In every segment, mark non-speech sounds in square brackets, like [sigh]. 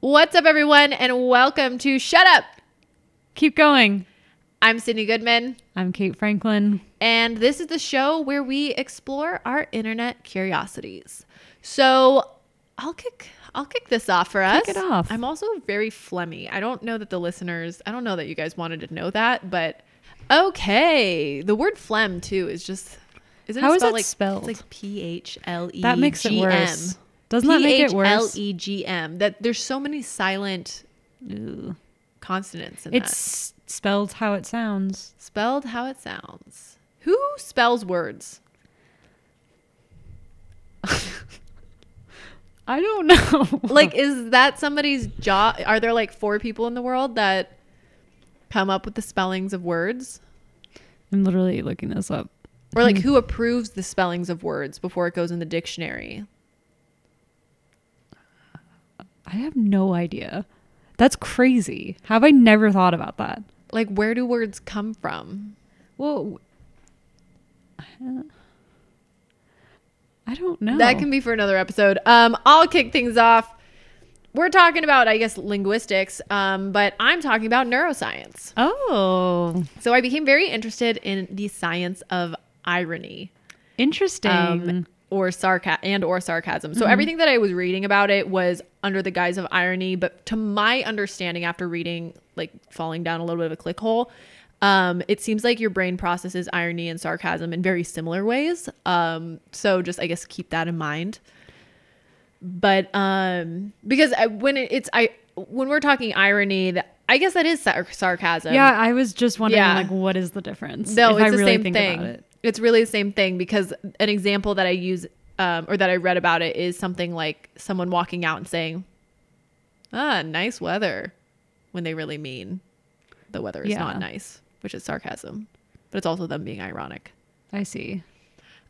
What's up, everyone, and welcome to Shut Up. Keep going. I'm Sydney Goodman, I'm Kate Franklin. and this is the show where we explore our internet curiosities. So, I'll kick I'll kick this off for us. Kick it off. I'm also very phlegmy. I don't know that the listeners. I don't know that you guys wanted to know that, but okay. The word phlegm too is just. Is it How is spelled that like spelled? It's like P H L E. That makes it worse. Doesn't that make it worse? L E G M. That there's so many silent Ew. consonants in that. It's spelled how it sounds. Spelled how it sounds. Who spells words? [laughs] I don't know. [laughs] Like, is that somebody's job? Are there like four people in the world that come up with the spellings of words? I'm literally looking this up. Or like, hmm. who approves the spellings of words before it goes in the dictionary? I have no idea. That's crazy. Have I never thought about that? Like, where do words come from? Well, [sighs] I don't know. That can be for another episode. Um, I'll kick things off. We're talking about, I guess, linguistics, um, but I'm talking about neuroscience. Oh, So I became very interested in the science of irony. interesting. um, or sarca- and or sarcasm. So everything that I was reading about it was under the guise of irony, but to my understanding after reading like falling down a little bit of a click hole, um, it seems like your brain processes irony and sarcasm in very similar ways. Um, so just I guess keep that in mind. But um, because I, when it, it's I when we're talking irony, that I guess that is sar- sarcasm. yeah, I was just wondering, yeah. like, what is the difference? No, if it's I the really same thing. It's really the same thing because an example that I use um, or that I read about it is something like someone walking out and saying, "Ah, nice weather," when they really mean the weather is Yeah. not nice, which is sarcasm, but it's also them being ironic. I see.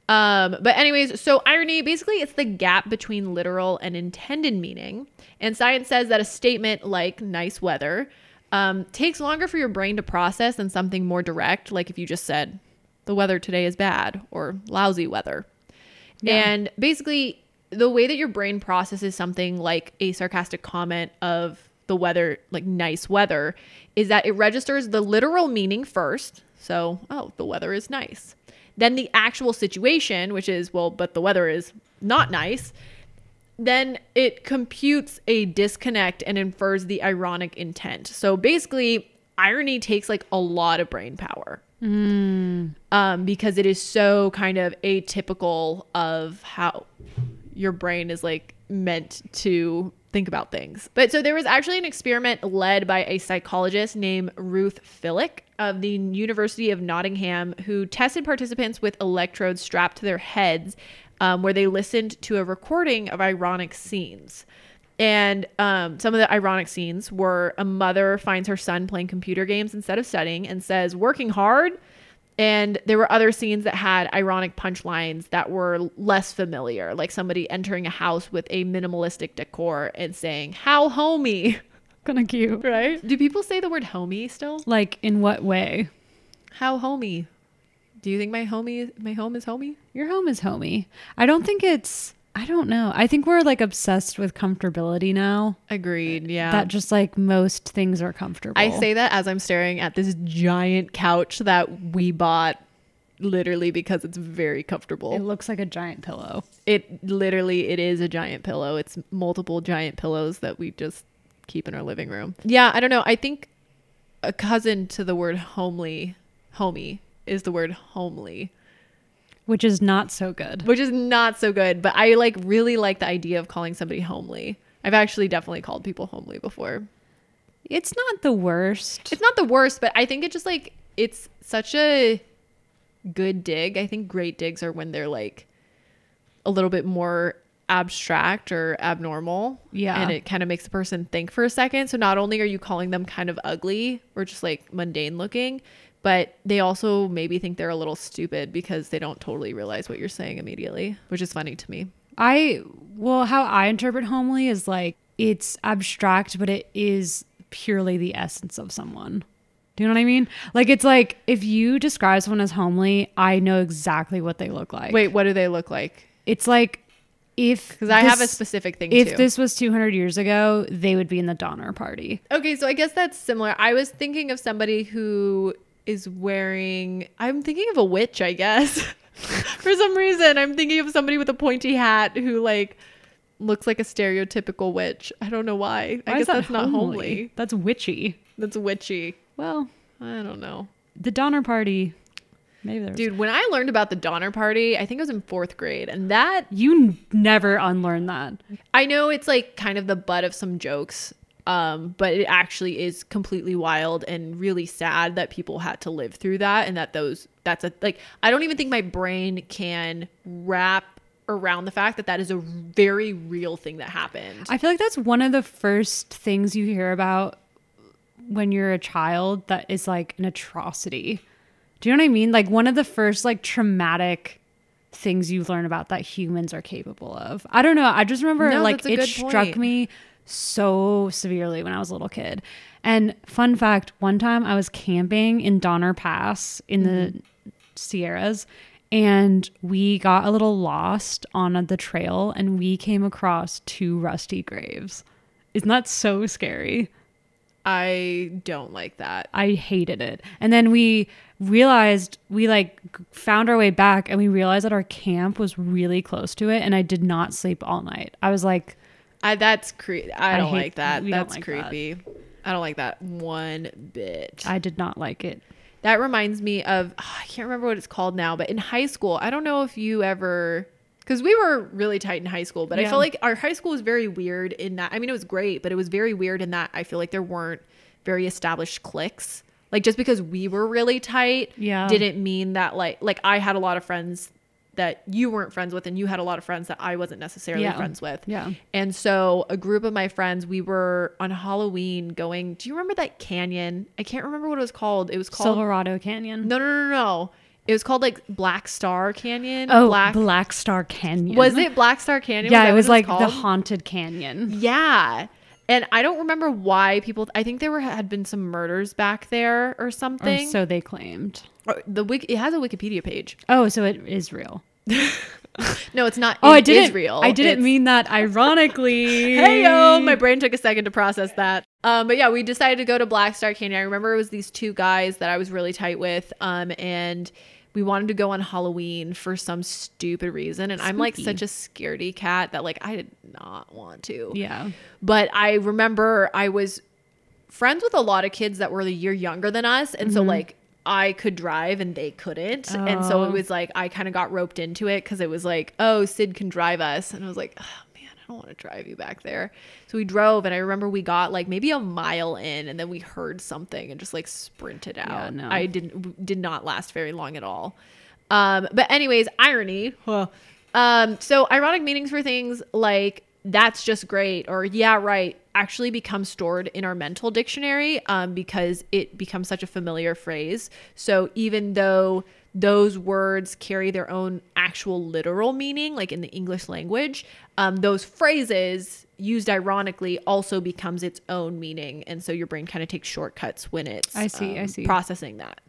Um, but anyways, so irony basically it's the gap between literal and intended meaning. And science says that a statement like nice weather um, takes longer for your brain to process than something more direct, like if you just said the weather today is bad or lousy weather. Yeah. And basically the way that your brain processes something like a sarcastic comment of the weather, like nice weather, is that it registers the literal meaning first. So, oh, the weather is nice. Then the actual situation, which is, well, but the weather is not nice. Then it computes a disconnect and infers the ironic intent. So basically, irony takes like a lot of brain power um, because it is so kind of atypical of how your brain is like meant to think about things. But so there was actually an experiment led by a psychologist named Ruth Filik of the University of Nottingham who tested participants with electrodes strapped to their heads um, where they listened to a recording of ironic scenes. And um, some of the ironic scenes were a mother finds her son playing computer games instead of studying and says, working hard. And there were other scenes that had ironic punchlines that were less familiar, like somebody entering a house with a minimalistic decor and saying, How homey, [laughs] Kind of cute. right? Do people say the word homey still? Like, in what way? How homey? Do you think my homey, my home is homey? Your home is homey. I don't think it's. I don't know. I think we're like obsessed with comfortability now. Agreed. Yeah. That just like most things are comfortable. I say that as I'm staring at this giant couch that we bought literally because it's very comfortable. it looks like a giant pillow. It literally it is a giant pillow. It's multiple giant pillows that we just keep in our living room. Yeah, I don't know. I think a cousin to the word homely, homey is the word homely, which is not so good. which is not so good, but I like really like the idea of calling somebody homely. I've actually definitely called people homely before. It's not the worst. It's not the worst, but I think it just like it's such a good dig. I think great digs are when they're like a little bit more abstract or abnormal. Yeah. And it kind of makes the person think for a second. So not only are you calling them kind of ugly or just like mundane looking, but they also maybe think they're a little stupid because they don't totally realize what you're saying immediately, which is funny to me. I well, how I interpret homely is like it's abstract, but it is purely the essence of someone. Do you know what I mean? Like it's like if you describe someone as homely, I know exactly what they look like. Wait, what do they look like? it's like if Because I have a specific thing if too. this was 200 years ago, they would be in the Donner Party. Okay, so I guess that's similar. I was thinking of somebody who is wearing. I'm thinking of a witch, I guess. [laughs] For some reason, I'm thinking of somebody with a pointy hat who like looks like a stereotypical witch. I don't know why. I guess that that's not homely. That's witchy. That's witchy. Well, I don't know. the Donner Party. Maybe there's. Dude, when I learned about the Donner Party, I think it was in fourth grade, and that You never unlearn that. I know it's like kind of the butt of some jokes, um, but it actually is completely wild and really sad that people had to live through that and that those that's a like I don't even think my brain can wrap around the fact that that is a very real thing that happened. I feel like that's one of the first things you hear about when you're a child that is like an atrocity. Do you know what I mean? Like one of the first like traumatic things you learn about that humans are capable of. I don't know. I just remember No, like it struck point. me so severely when I was a little kid. And fun fact, one time I was camping in Donner Pass in the Mm-hmm. Sierras and we got a little lost on the trail and we came across two rusty graves. Isn't that so scary? I don't like that. I hated it. And then we realized we like found our way back and we realized that our camp was really close to it and I did not sleep all night. I was like I that's cre- I I don't hate- like that. That's like that. creepy. I don't like that one bit. I did not like it. That reminds me of [sighs] I can't remember what it's called now, but in high school, I don't know if you ever because we were really tight in high school, but I Yeah. felt like our high school was very weird in that. I mean, it was great, but it was very weird in that I feel like there weren't very established cliques. Like just because we were really tight, Yeah. didn't mean that like like I had a lot of friends that you weren't friends with, and you had a lot of friends that I wasn't necessarily Yeah. friends with. Yeah. And so a group of my friends, we were on Halloween going. Do you remember that canyon? I can't remember what it was called. It was called Silverado Canyon. no, no, no, no. It was called like Black Star Canyon. Oh, Black. Black, Star Canyon. Was it Black Star Canyon? Yeah, that it was like the haunted canyon. Yeah. And I don't remember why people. I think there were had been some murders back there or Or something. so they claimed. The wiki, it has a Wikipedia page. Oh, so it is real. [laughs] No, it's not. Oh, I didn't. Israel. I didn't It's- mean that ironically. [laughs] Hey yo, my brain took a second to process that. Um, but yeah, we decided to go to Black Star Canyon. I remember it was these two guys that I was really tight with. Um, and we wanted to go on Halloween for some stupid reason. And I'm like such a scaredy cat that like I did not want to. Yeah. But I remember I was friends with a lot of kids that were a year younger than us. And so like I could drive and they couldn't. And so it Oh. was like I kind of got roped into it because it was like, oh, Sid can drive us. And I was like, oh man, I don't want to drive you back there. So we drove and I remember we got like maybe a mile in and then we heard something and just like sprinted out. no. I didn't did not last very long at all. Um, but anyways, irony. Huh. Um, so ironic meanings for things like that's just great or yeah, right actually become stored in our mental dictionary um, because it becomes such a familiar phrase. So even though those words carry their own actual literal meaning, like in the English language, um, those phrases used ironically also becomes its own meaning. And so your brain kind of takes shortcuts when it's I see, I um, see. processing that.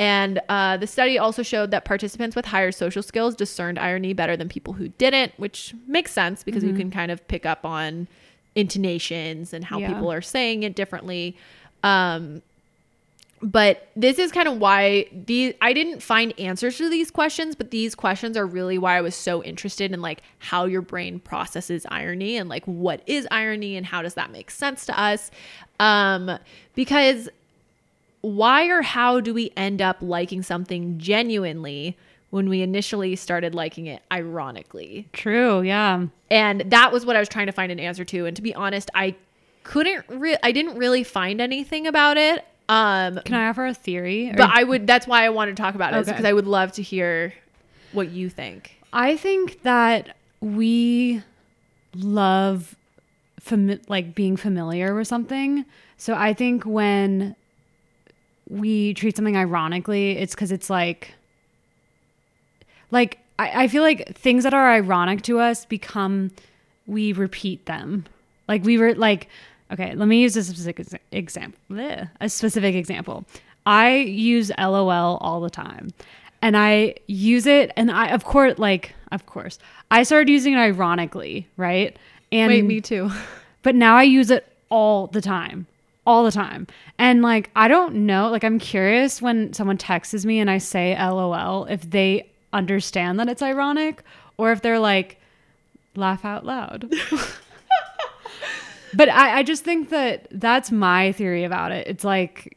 And uh, the study also showed that participants with higher social skills discerned irony better than people who didn't, which makes sense because Mm-hmm. you can kind of pick up on intonations and how Yeah. people are saying it differently. Um, but this is kind of why these I didn't find answers to these questions, but these questions are really why I was so interested in like how your brain processes irony and like what is irony and how does that make sense to us? Um, because why or how do we end up liking something genuinely when we initially started liking it ironically? True. Yeah. And that was what I was trying to find an answer to. And to be honest, I couldn't re- I didn't really find anything about it. Um Can I offer a theory? Or- but I would that's why I wanted to talk about it Okay. because I would love to hear what you think. I think that we love fami- like being familiar with something. So I think when we treat something ironically, it's because it's like, like I, I feel like things that are ironic to us become we repeat them. Like we were like, okay, let me use a specific ex- example. bleh, A specific example. I use LOL all the time. and I use it and I of course like of course I started using it ironically, right? And Wait, me too. but now I use it all the time. All the time. And like I don't know, like I'm curious when someone texts me and I say LOL if they understand that it's ironic or if they're like laugh out loud. [laughs] but I, I just think that that's my theory about it. It's like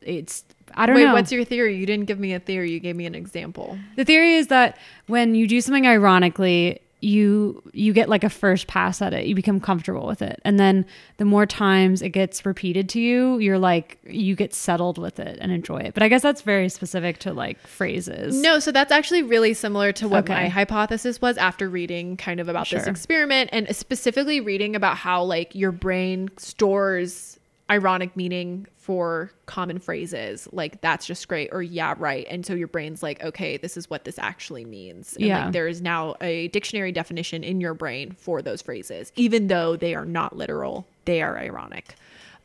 it's I don't know. Wait, know. what's your theory? You didn't give me a theory. You gave me an example. The theory is that when you do something ironically, you you get like a first pass at it. You become comfortable with it. And then the more times it gets repeated to you, you're like you get settled with it and enjoy it. But I guess that's very specific to like phrases. No, so that's actually really similar to what Okay. my hypothesis was after reading kind of about this experiment and specifically reading about how like your brain stores ironic meaning for common phrases like that's just great or yeah right. And so your brain's like okay this is what this actually means. And Yeah. like there is now a dictionary definition in your brain for those phrases even though they are not literal they are ironic.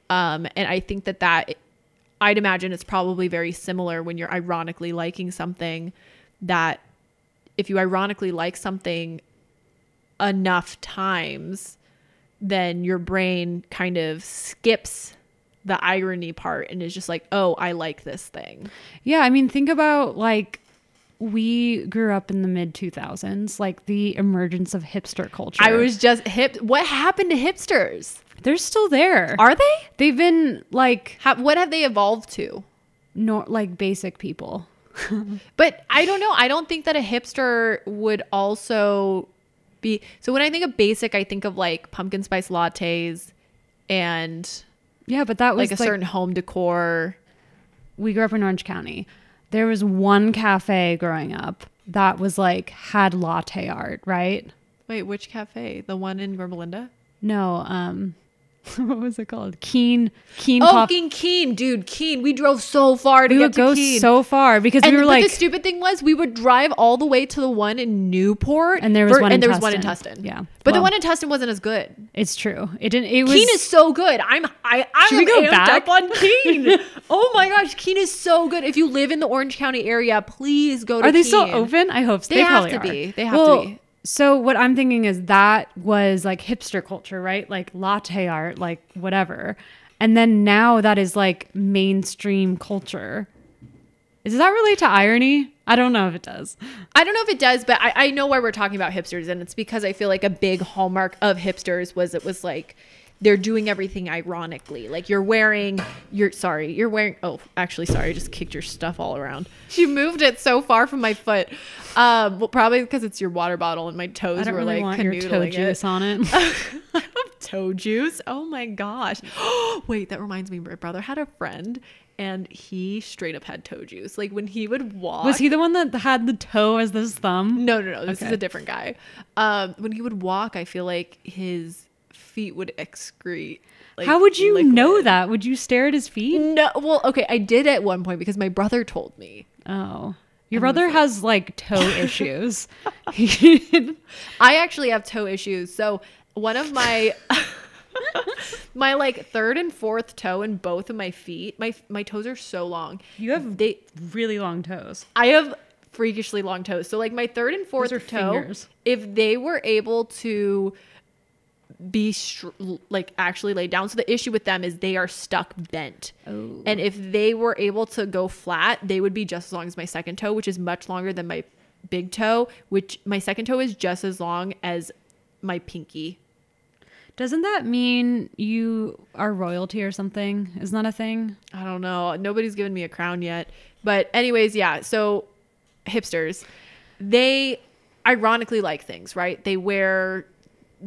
Um and i think that that I'd imagine it's probably very similar when you're ironically liking something that if you ironically like something enough times, then your brain kind of skips the irony part and is just like, oh, I like this thing. Yeah, I mean think about like we grew up in the mid 2000s, like the emergence of hipster culture. I was just hip. What happened to hipsters? They're still there. Are they? They've been like How, what have they evolved to? nor like basic people. [laughs] But I don't know. I don't think that a hipster would also be. So when I think of basic, I think of like pumpkin spice lattes and Yeah, but that was like a certain home decor. we grew up in Orange County. There was one cafe growing up that was like had latte art, right? Wait, which cafe? The one in Grimbelinda? No, um [laughs] what was it called? Kean Kean Oh, Coffee. Kean, Kean, dude, Kean. We drove so far to we get to go Kean. so far because and we were like the stupid thing was we would drive all the way to the one in Newport, And there was ver- one and in there was one in Tustin. Tustin. Yeah. but the one in Tustin wasn't as good. it's true. It didn't it was Kean is so good. I'm I I Should am we go amped back? up on Kean. [laughs] oh my gosh, Kean is so good. If you live in the Orange County area, please go to Are they Kean. still open? I hope so. They have to are. be. They have to be. So what I'm thinking is that was like hipster culture, right? Like latte art, like whatever. And then now that is like mainstream culture. Does that relate to irony? I don't know if it does. I don't know if it does, but I, I know why we're talking about hipsters, and it's because I feel like a big hallmark of hipsters was it was like they're doing everything ironically. Like you're wearing you're sorry, you're wearing oh actually sorry, I just kicked your stuff all around. You moved it so far from my foot. Um well probably because it's your water bottle and my toes were really like want your toe canoodling juice it. on it. [laughs] [laughs] toe juice. Oh my gosh. [gasps] Wait, that reminds me, my brother had a friend and he straight up had toe juice. Like when he would walk Was he the one that had the toe as this thumb? No, no, no. This is a different guy. Um, when he would walk, I feel like his feet would excrete. like, How would you know that? Would you stare at his feet? No, well, okay, I did at one point because my brother told me. Oh. Your brother like- has like toe [laughs] issues. [laughs] [laughs] I actually have toe issues. So one of my my like third and fourth toe in both of my feet, my my toes are so long. You have They really long toes. I have freakishly long toes. So like my third and fourth toe, fingers. if they were able to be str- like actually laid down. So the issue with them is they are stuck bent. Oh. And if they were able to go flat, they would be just as long as my second toe, which is much longer than my big toe, which my second toe is just as long as my pinky. Doesn't that mean you are royalty or something? Isn't that a thing? I don't know. Nobody's given me a crown yet. But anyways, yeah. So hipsters, they ironically like things, right? They wear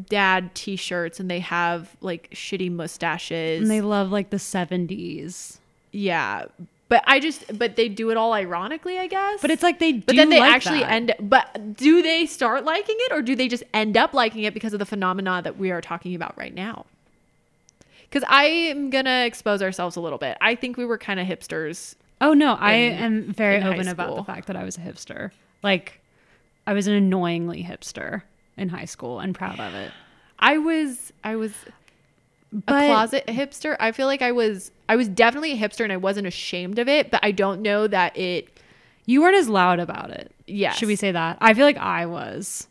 dad t-shirts and they have like shitty mustaches. And they love like the 70s. yeah. But I just but they do it all ironically, I guess. But it's like they do but then they like actually that. end but do they start liking it or do they just end up liking it because of the phenomena that we are talking about right now? Cuz I am to expose ourselves a little bit. I think we were kind of hipsters Oh no, I am very open about the fact that I was a hipster. Like I was an annoyingly hipster in high school and proud of it. I was I was But a closet hipster. I feel like I was I was definitely a hipster and I wasn't ashamed of it, but I don't know that it You weren't as loud about it. Yeah. Should we say that? I feel like I was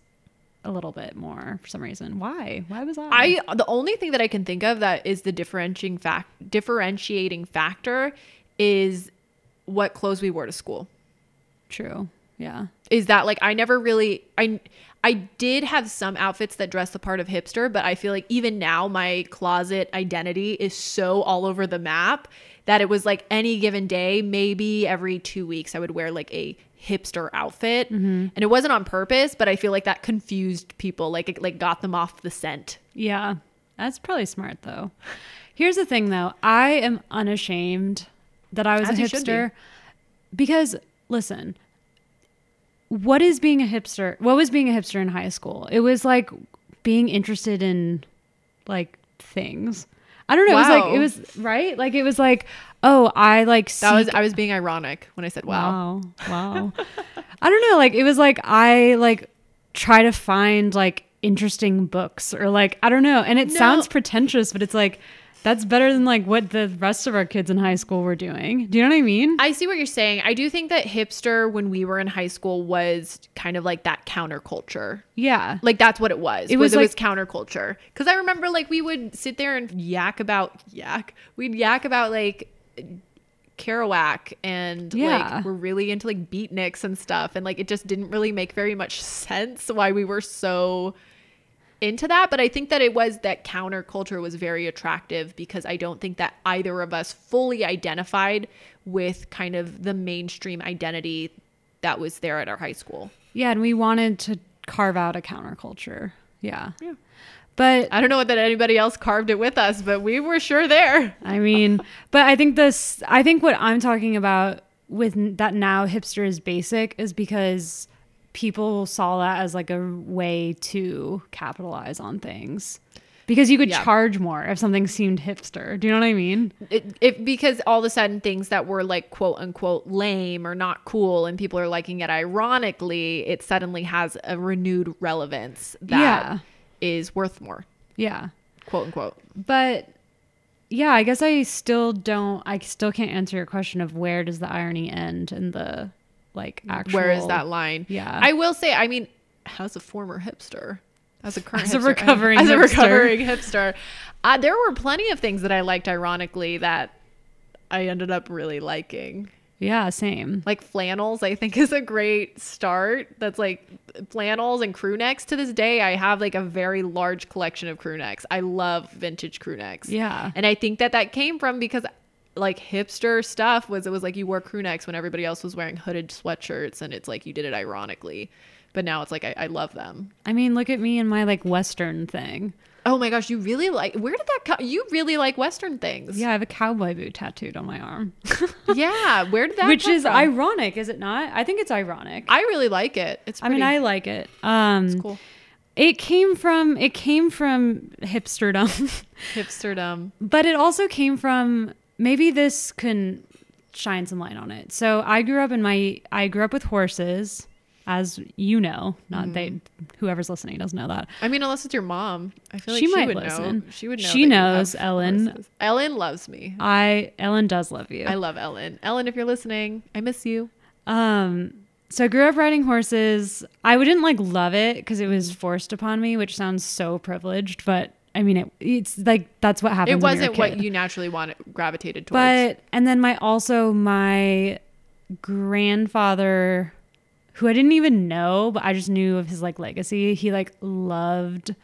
a little bit more for some reason. Why? Why was I? I the only thing that I can think of that is the differentiating fact differentiating factor is what clothes we wore to school. True. Yeah. Is that like I never really I I did have some outfits that dress the part of hipster, but I feel like even now my closet identity is so all over the map that it was like any given day, maybe every 2 weeks I would wear like a hipster outfit. Mm-hmm. And it wasn't on purpose, but I feel like that confused people, like it like got them off the scent. Yeah. That's probably smart though. Here's the thing though. I am unashamed that I was As a be. hipster because listen, what is being a hipster? What was being a hipster in high school? It was like being interested in like things. I don't know. It was like it was right. Like it was like, oh, I like That was I was being ironic when I said wow. Wow. Wow. I don't know. Like it was like I like try to find like interesting books or like I don't know. And it No. sounds pretentious, but it's like that's better than like what the rest of our kids in high school were doing. Do you know what I mean? I see what you're saying. I do think that hipster when we were in high school was kind of like that counterculture. yeah. Like that's what it was. It was was, it was counterculture. Because I remember like we would sit there and yak about yak. We'd yak about like Kerouac and Yeah. like we're really into like beatniks and stuff. And like it just didn't really make very much sense why we were so into that. But I think that it was that counterculture was very attractive because I don't think that either of us fully identified with kind of the mainstream identity that was there at our high school. Yeah, and we wanted to carve out a counterculture. Yeah. Yeah. But I don't know that anybody else carved it with us, but we were sure there. I mean, [laughs] but I think this, I think what I'm talking about with that now hipster is basic is because people saw that as like a way to capitalize on things. Because you could Yeah. charge more if something seemed hipster. Do you know what I mean? It, it because all of a sudden things that were like quote unquote lame or not cool and people are liking it ironically, it suddenly has a renewed relevance that is Yeah. worth more, Yeah. quote unquote. But yeah, I guess I still don't, I still can't answer your question of where does the irony end and the like actual. Where is that line? Yeah. I will say, I mean, as a former hipster, as a current As a hipster- recovering as a recovering hipster, uh, there were plenty of things that I liked ironically that I ended up really liking. Yeah, same. Like flannels, I think [laughs] is a great start. That's like flannels and crew necks. To this day, I have like a very large collection of crew necks. I love vintage crew necks. Yeah. And I think that that came from because like hipster stuff was it was like you wore crew necks when everybody else was wearing hooded sweatshirts and it's like you did it ironically. But now it's like I, I love them. I mean, look at me and my like Western thing. Oh my gosh, you really like where did that come? You really like Western things. Yeah, I have a cowboy boot tattooed on my arm. [laughs] Yeah. Where did that Which is from? ironic, is it not? I think it's ironic. I really like it. It's I mean, I like it. Um it's cool. it came from it came from hipsterdom, [laughs] Hipsterdom. but it also came from maybe this can shine some light on it. So I grew up in my I grew up with horses, as you know. Not they whoever's listening doesn't know that. I mean, unless it's your mom, I feel like She she, might would listen. know. She would know. She knows, Ellen. horses. Ellen loves me. I Ellen does love you. I love Ellen. Ellen, if you're listening, I miss you. Um, so I grew up riding horses. I wouldn't like love it because it was forced upon me, which sounds so privileged, but I mean, it, it's like that's what happens. It when you're a wasn't what you naturally wanted gravitated towards. But and then my also my grandfather, who I didn't even know, but I just knew of his like legacy. He like loved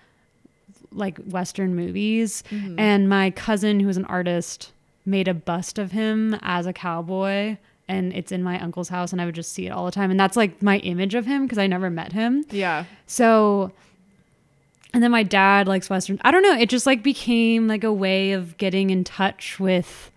like Western movies, Mm-hmm. and my cousin, who was an artist, made a bust of him as a cowboy. And it's in my uncle's house, and I would just see it all the time. And that's like my image of him because I never met him. yeah, So, and then my dad likes Western. I don't know. It just like became like a way of getting in touch with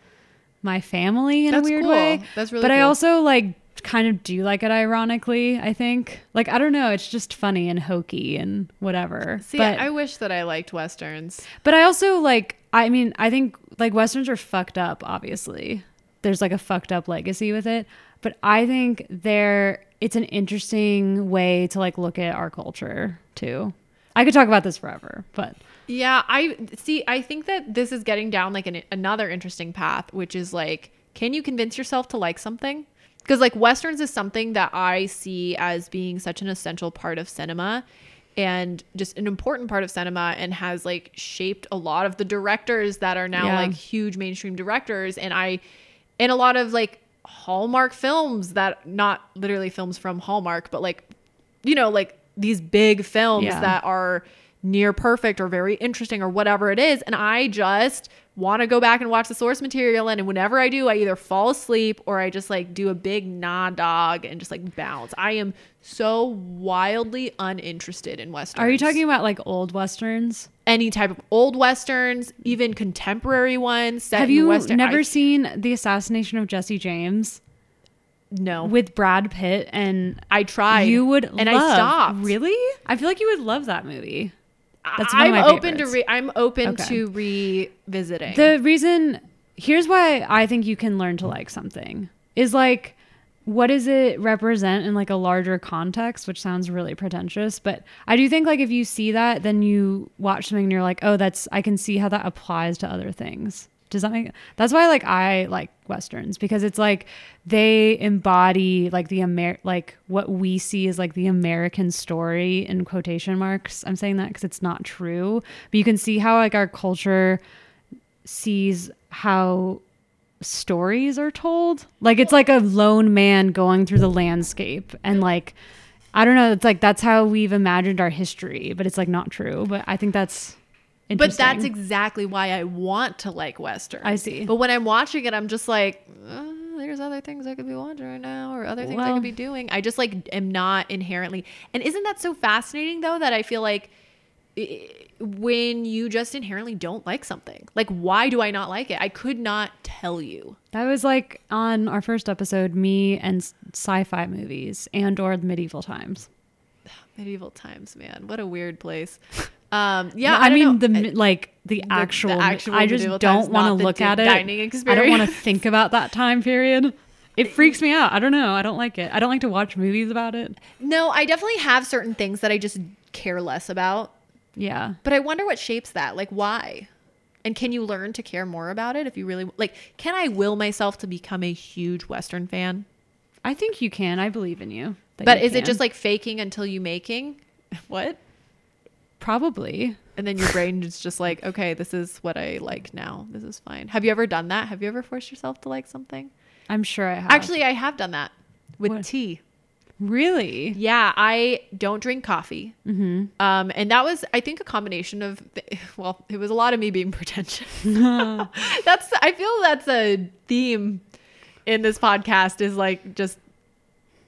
my family in That's a weird cool. way. That's really But I also like kind of do like it ironically, I think. Like, I don't know. It's just funny and hokey and whatever. see, but, I wish that I liked westerns. but I also like, I mean, I think like Westerns are fucked up, obviously. There's like a fucked up legacy with it. But I think they're, it's an interesting way to like look at our culture too. I could talk about this forever, but Yeah, I see. I think that this is getting down like an, another interesting path, which is like, can you convince yourself to like something? because like westerns is something that I see as being such an essential part of cinema and just an important part of cinema and has like shaped a lot of the directors that are now Yeah. like huge mainstream directors and I and a lot of like Hallmark films that not literally films from Hallmark but like you know like these big films Yeah. that are near perfect or very interesting or whatever it is and I just want to go back and watch the source material and whenever I do I either fall asleep or I just like do a big nah dog and just like bounce. I am so wildly uninterested in westerns. Are you talking about like old westerns? any type of old westerns, even contemporary ones set Have in you western never I- seen The Assassination of Jesse James No. with Brad Pitt and I tried. you would and I stopped. Really? I feel like you would love that movie. That's I'm open to re- I'm open Okay. to revisiting. The reason here's why I think you can learn to like something is like what does it represent in like a larger context, which sounds really pretentious, but I do think like if you see that, then you watch something and you're like, oh, that's I can see how that applies to other things. Does that make that's why like I like westerns because it's like they embody like the Amer like what we see is like the American story in quotation marks. I'm saying that because it's not true, but you can see how like our culture sees how stories are told. Like it's like a lone man going through the landscape and like I don't know, it's like that's how we've imagined our history, but it's like not true. But I think that's but that's exactly why I want to like Western. I see. But when I'm watching it, I'm just like, uh, there's other things I could be watching right now, or other things I could be doing. I just like am not inherently. And isn't that so fascinating though? That I feel like when you just inherently don't like something, like why do I not like it? I could not tell you. that was like on our first episode, me and sci-fi movies and or medieval times. [sighs] Medieval times, man, what a weird place. [laughs] Um, yeah, No, I, I, mean know. the, mi- like the, the actual. actual I just don't want to look at it. I don't want to think about that time period. It freaks me out. I don't know. I don't like it. I don't like to watch movies about it. no, I definitely have certain things that I just care less about. Yeah. But I wonder what shapes that. Like, why? And can you learn to care more about it if you really like? Can I will myself to become a huge Western fan? I think you can. I believe in you. But you is it just like faking until you making? [laughs] What? Probably? And then your brain is just like, okay, this is what I like now. This is fine. Have you ever done that? Have you ever forced yourself to like something? I'm sure I have. Actually, I have done that with What? tea. really? Yeah, I don't drink coffee. Mm-hmm. Um, and that was, I think, a combination of, [laughs] well, it was a lot of me being pretentious. [laughs] [laughs] that's, I feel that's a theme in this podcast is like just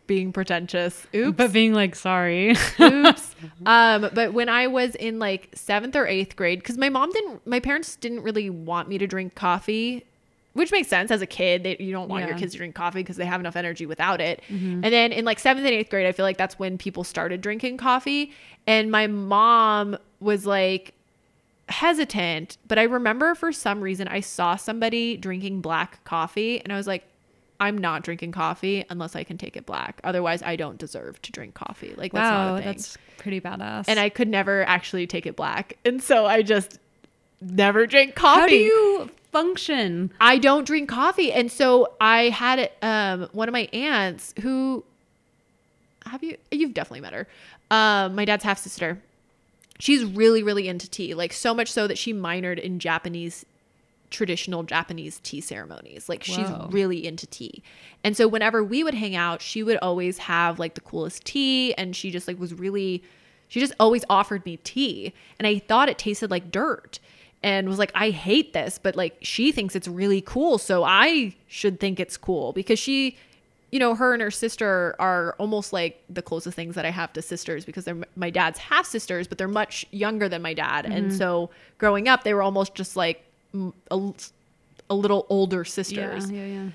being pretentious. Oops. But being like, sorry. Oops. [laughs] um, but when I was in like seventh or eighth grade, because my mom didn't, my parents didn't really want me to drink coffee, which makes sense as a kid. They, you don't want your Yeah. Mm-hmm. kids to drink coffee because they have enough energy without it. And then in like seventh and eighth grade, I feel like that's when people started drinking coffee. And my mom was like, hesitant, but I remember for some reason I saw somebody drinking black coffee and I was like, I'm not drinking coffee unless I can take it black. Otherwise, I don't deserve to drink coffee. Like that's wow, not a thing. that's pretty badass. and I could never actually take it black, and so I just never drink coffee. how do you function? I don't drink coffee, and so I had um one of my aunts who have you you've definitely met her. Um, my dad's half sister. She's really really into tea, like so much so that she minored in Japanese traditional Japanese tea ceremonies. Like she's Whoa. really into tea. And so whenever we would hang out, she would always have like the coolest tea and she just like was really she just always offered me tea and I thought it tasted like dirt and was like I hate this, but like she thinks it's really cool, so I should think it's cool because she you know, her and her sister are almost like the closest things that I have to sisters because they're my dad's half sisters, but they're much younger than my dad. And mm-hmm. so growing up, they were almost just like a, a little older sisters. Yeah, yeah, yeah.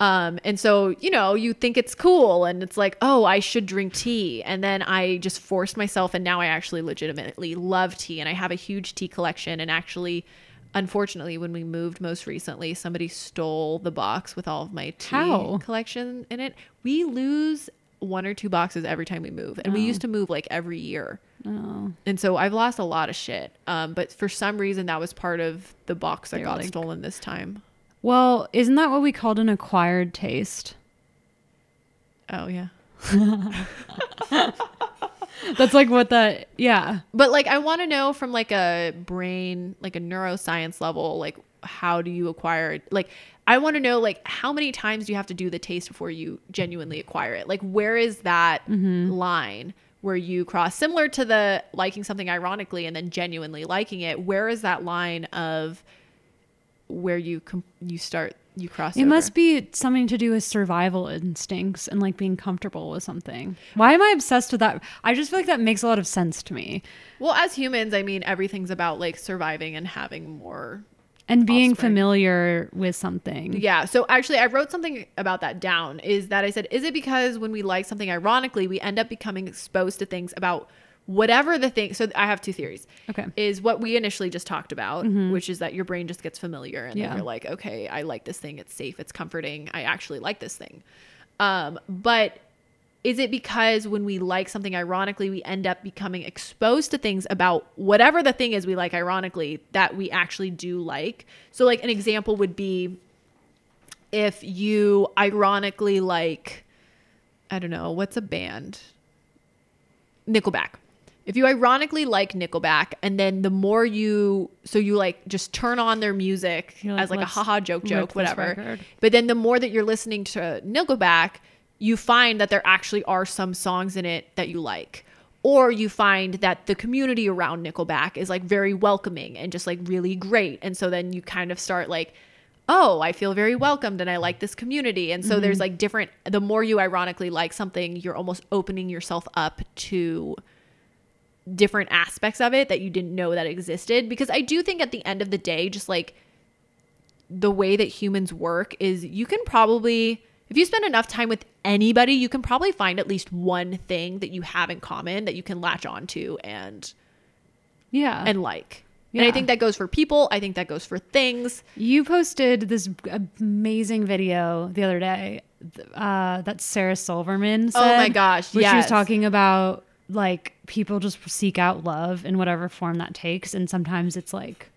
Um, and so, you know, you think it's cool and it's like, oh, I should drink tea. And then I just forced myself and now I actually legitimately love tea and I have a huge tea collection. And actually, unfortunately, when we moved most recently, somebody stole the box with all of my tea How? collection in it. We lose one or two boxes every time we move. And we Oh. used to move like every year. Oh, And so I've lost a lot of shit. Um, but for some reason, that was part of the box that got like- stolen this time. well, isn't that what we called an acquired taste? Oh yeah. [laughs] That's like what that. Yeah. But like I want to know from like a brain, like a neuroscience level, like how do you acquire it? Like I want to know like how many times do you have to do the taste before you genuinely acquire it? Like where is that mm-hmm. line where you cross similar to the liking something ironically and then genuinely liking it? Where is that line of where you com- you start you cross It over? must be something to do with survival instincts and like being comfortable with something. Why am I obsessed with that? I just feel like that makes a lot of sense to me. Well, as humans, I mean everything's about like surviving and having more And being Offspring. familiar with something. Yeah. So actually, I wrote something about that down. Is that I said, is it because when we like something ironically, we end up becoming exposed to things about whatever the thing. So I have two theories. Okay. Is what we initially just talked about, which is that your brain just gets familiar and Yeah. then you're like, okay, I like this thing. It's safe. It's comforting. I actually like this thing. Um, but is it because when we like something ironically, we end up becoming exposed to things about whatever the thing is we like ironically that we actually do like? So, like, an example would be if you ironically like, I don't know, what's a band? Nickelback. If you ironically like Nickelback, and then the more you, so you like just turn on their music like, as like a haha joke joke, whatever. But then the more that you're listening to Nickelback, you find that there actually are some songs in it that you like. Or you find that the community around Nickelback is like very welcoming and just like really great. And so then you kind of start like, oh, I feel very welcomed and I like this community. And so there's mm-hmm. like different, the more you ironically like something, you're almost opening yourself up to different aspects of it that you didn't know that existed. Because I do think at the end of the day, just like the way that humans work is you can probably if you spend enough time with anybody you can probably find at least one thing that you have in common that you can latch onto and Yeah. and like and i think that goes for people i think that goes for things You posted this amazing video the other day uh, that Sarah Silverman said. Oh my gosh, Where she was talking about like people just seek out love in whatever form that takes. And sometimes it's like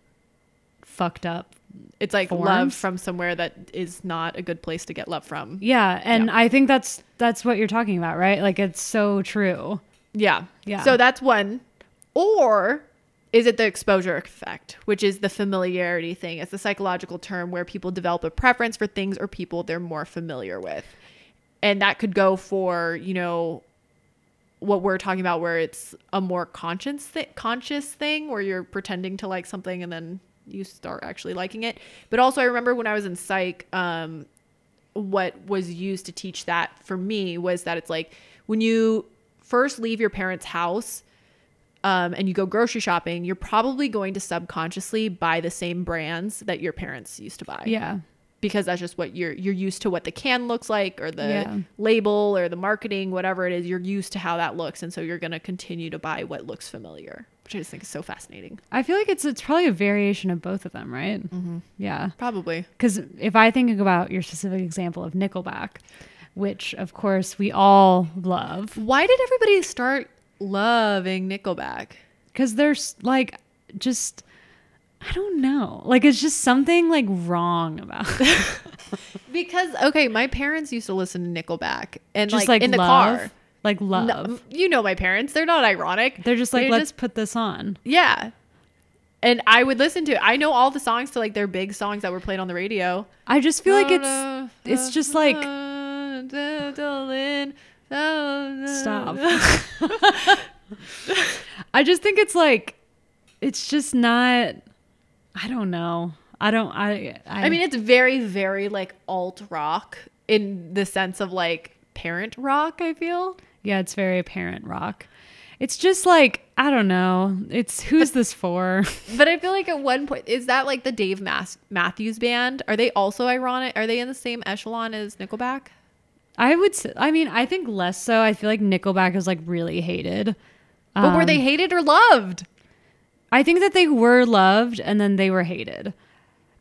fucked up. It's like Forms. love from somewhere that is not a good place to get love from Yeah. And Yeah. I think that's that's what you're talking about, right? Like it's so true. yeah Yeah. so that's one or is it the exposure effect which is the familiarity thing it's the psychological term where people develop a preference for things or people they're more familiar with and that could go for you know what we're talking about where it's a more conscious th- conscious thing where you're pretending to like something and then you start actually liking it but also i remember when i was in psych um what was used to teach that for me was that it's like when you first leave your parents house um, and you go grocery shopping you're probably going to subconsciously buy the same brands that your parents used to buy Yeah. because that's just what you're you're used to what the can looks like or the Yeah. label or the marketing whatever it is you're used to how that looks and so you're going to continue to buy what looks familiar which i just think is so fascinating I feel like it's it's probably a variation of both of them, right? Mm-hmm. Yeah. probably Because if I think about your specific example of Nickelback, which of course we all love, why did everybody start loving nickelback because there's like just I don't know, like it's just something like wrong about it. [laughs] [laughs] because okay my parents used to listen to nickelback and just like, like, in the car like love. No, you know my parents they're not ironic They're just like They're let's just- put this on. yeah and i would listen to it i know all the songs to like their big songs that were played on the radio I just feel like it's it's just like Stop. [laughs] I just think it's like it's just not I don't know. I don't I I, I mean, it's very, very like alt rock in the sense of like parent rock, I feel. Yeah, it's very apparent rock. It's just like I don't know. It's who's this for? [laughs] But I feel like at one point, is that like the Dave Mas- Matthews Band? Are they also ironic? Are they in the same echelon as Nickelback? I would say, I mean, I think less so. I feel like Nickelback is like really hated. But were Um, they hated or loved? I think that they were loved and then they were hated.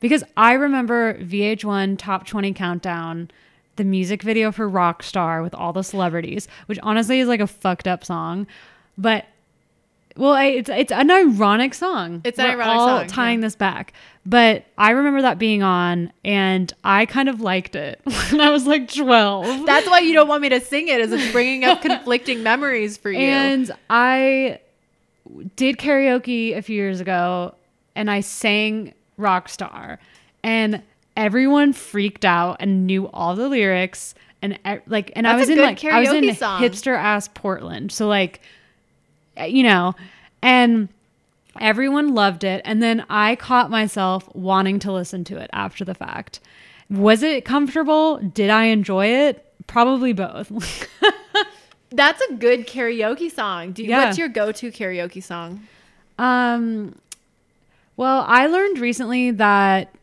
Because I remember VH1 Top 20 Countdown, the music video for Rockstar with all the celebrities, which honestly is like a fucked up song. But, well, I, it's, it's an ironic song. It's an We're ironic all song, tying yeah. this back. But I remember that being on and I kind of liked it [laughs] when I was like 12. That's why you don't want me to sing it, is it's bringing up conflicting memories for you. And I did karaoke a few years ago and I sang Rockstar and everyone freaked out and knew all the lyrics and like and I was in like I was in song. hipster ass Portland. So like you know, and everyone loved it and then I caught myself wanting to listen to it after the fact. Was it comfortable? Did I enjoy it? Probably both. [laughs] That's a good karaoke song. Do you, Yeah. What's your go-to karaoke song? Um, well, I learned recently that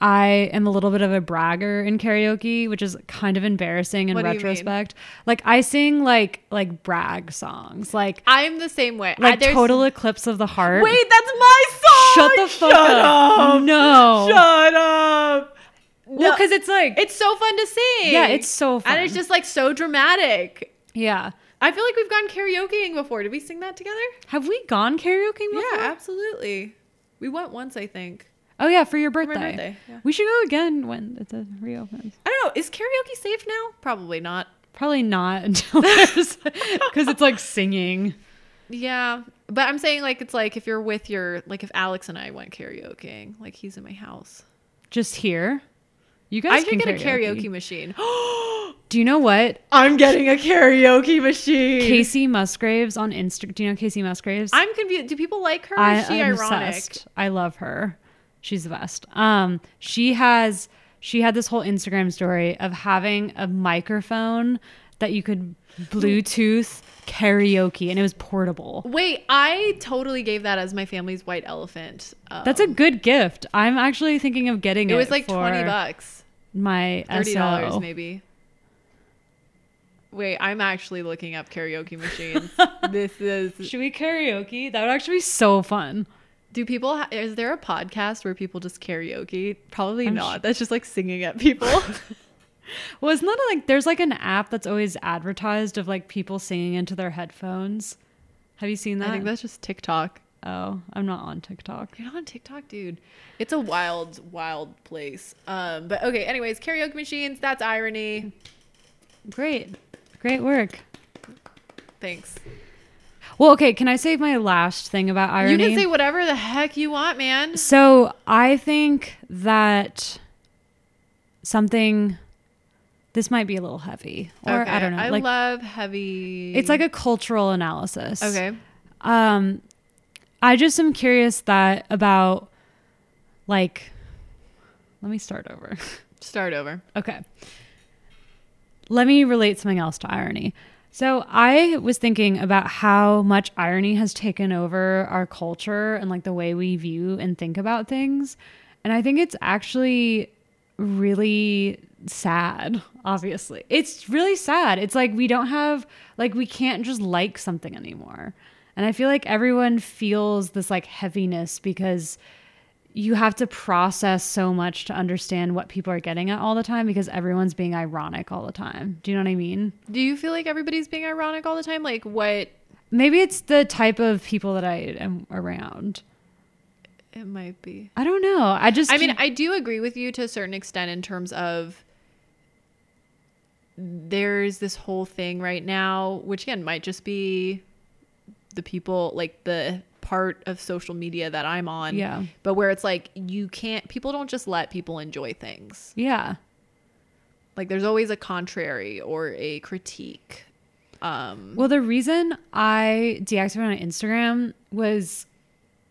I am a little bit of a bragger in karaoke, which is kind of embarrassing in What do you mean? retrospect. Like I sing like like brag songs, like I'm the same way. Like there's- total eclipse of the heart. Wait, that's my song. shut the fuck up. No, Shut up. well, No, because it's like it's so fun to sing. yeah, it's so fun. and it's just like so dramatic. yeah. I feel like we've gone karaokeing before. Did we sing that together? Have we gone karaokeing before? Yeah, absolutely. We went once, I think. Oh yeah, for your my birthday. birthday, yeah. We should go again when it reopens. I don't know. Is karaoke safe now? Probably not. Probably not [laughs] until because it's like singing. Yeah, but I'm saying like it's like if you're with your like if Alex and I went karaokeing, like he's in my house. Just here. You guys I should can get a karaoke machine. [gasps] Do you know what? I'm getting a karaoke machine. Kacey Musgraves on Instagram. Do you know Kacey Musgraves? I'm confused. Do people like her? Or I, is she I'm ironic? obsessed. I love her. She's the best. Um, she has she had this whole Instagram story of having a microphone that you could Bluetooth karaoke, and it was portable. Wait, I totally gave that as my family's white elephant. Um, That's a good gift. I'm actually thinking of getting it. It was like twenty bucks, My thirty dollars maybe. Wait, I'm actually looking up karaoke machines. [laughs] this is. Should we karaoke? That would actually be so fun. Do people? Ha- is there a podcast where people just karaoke? Probably I'm not. That's just like singing at people. [laughs] Well, isn't that like there's like an app that's always advertised of like people singing into their headphones? Have you seen that? I think that's just TikTok. oh, I'm not on TikTok. You're not on TikTok, dude. It's a wild, wild place. Um, but okay. Anyways, karaoke machines. That's irony. Great, great work. Thanks. Well, okay. Can I say my last thing about irony? You can say whatever the heck you want, man. So I think that something. This might be a little heavy, or I don't know. I like love heavy. it's like a cultural analysis. okay. Um, I just am curious that about like. Let me start over. [laughs] Start over. Okay. Let me relate something else to irony. So I was thinking about how much irony has taken over our culture and like the way we view and think about things. And I think it's actually really sad, obviously. It's really sad. It's like we don't have like we can't just like something anymore. And I feel like everyone feels this like heaviness because you have to process so much to understand what people are getting at all the time because everyone's being ironic all the time. Do you know what I mean? Do you feel like everybody's being ironic all the time? Like what? Maybe it's the type of people that I am around. It might be. I don't know. I just I mean, I do agree with you to a certain extent in terms of there's this whole thing right now, which again might just be the people like the part of social media that I'm on. Yeah. But where it's like you can't people don't just let people enjoy things. yeah. Like there's always a contrary or a critique. Um Well, the reason I deactivated on Instagram was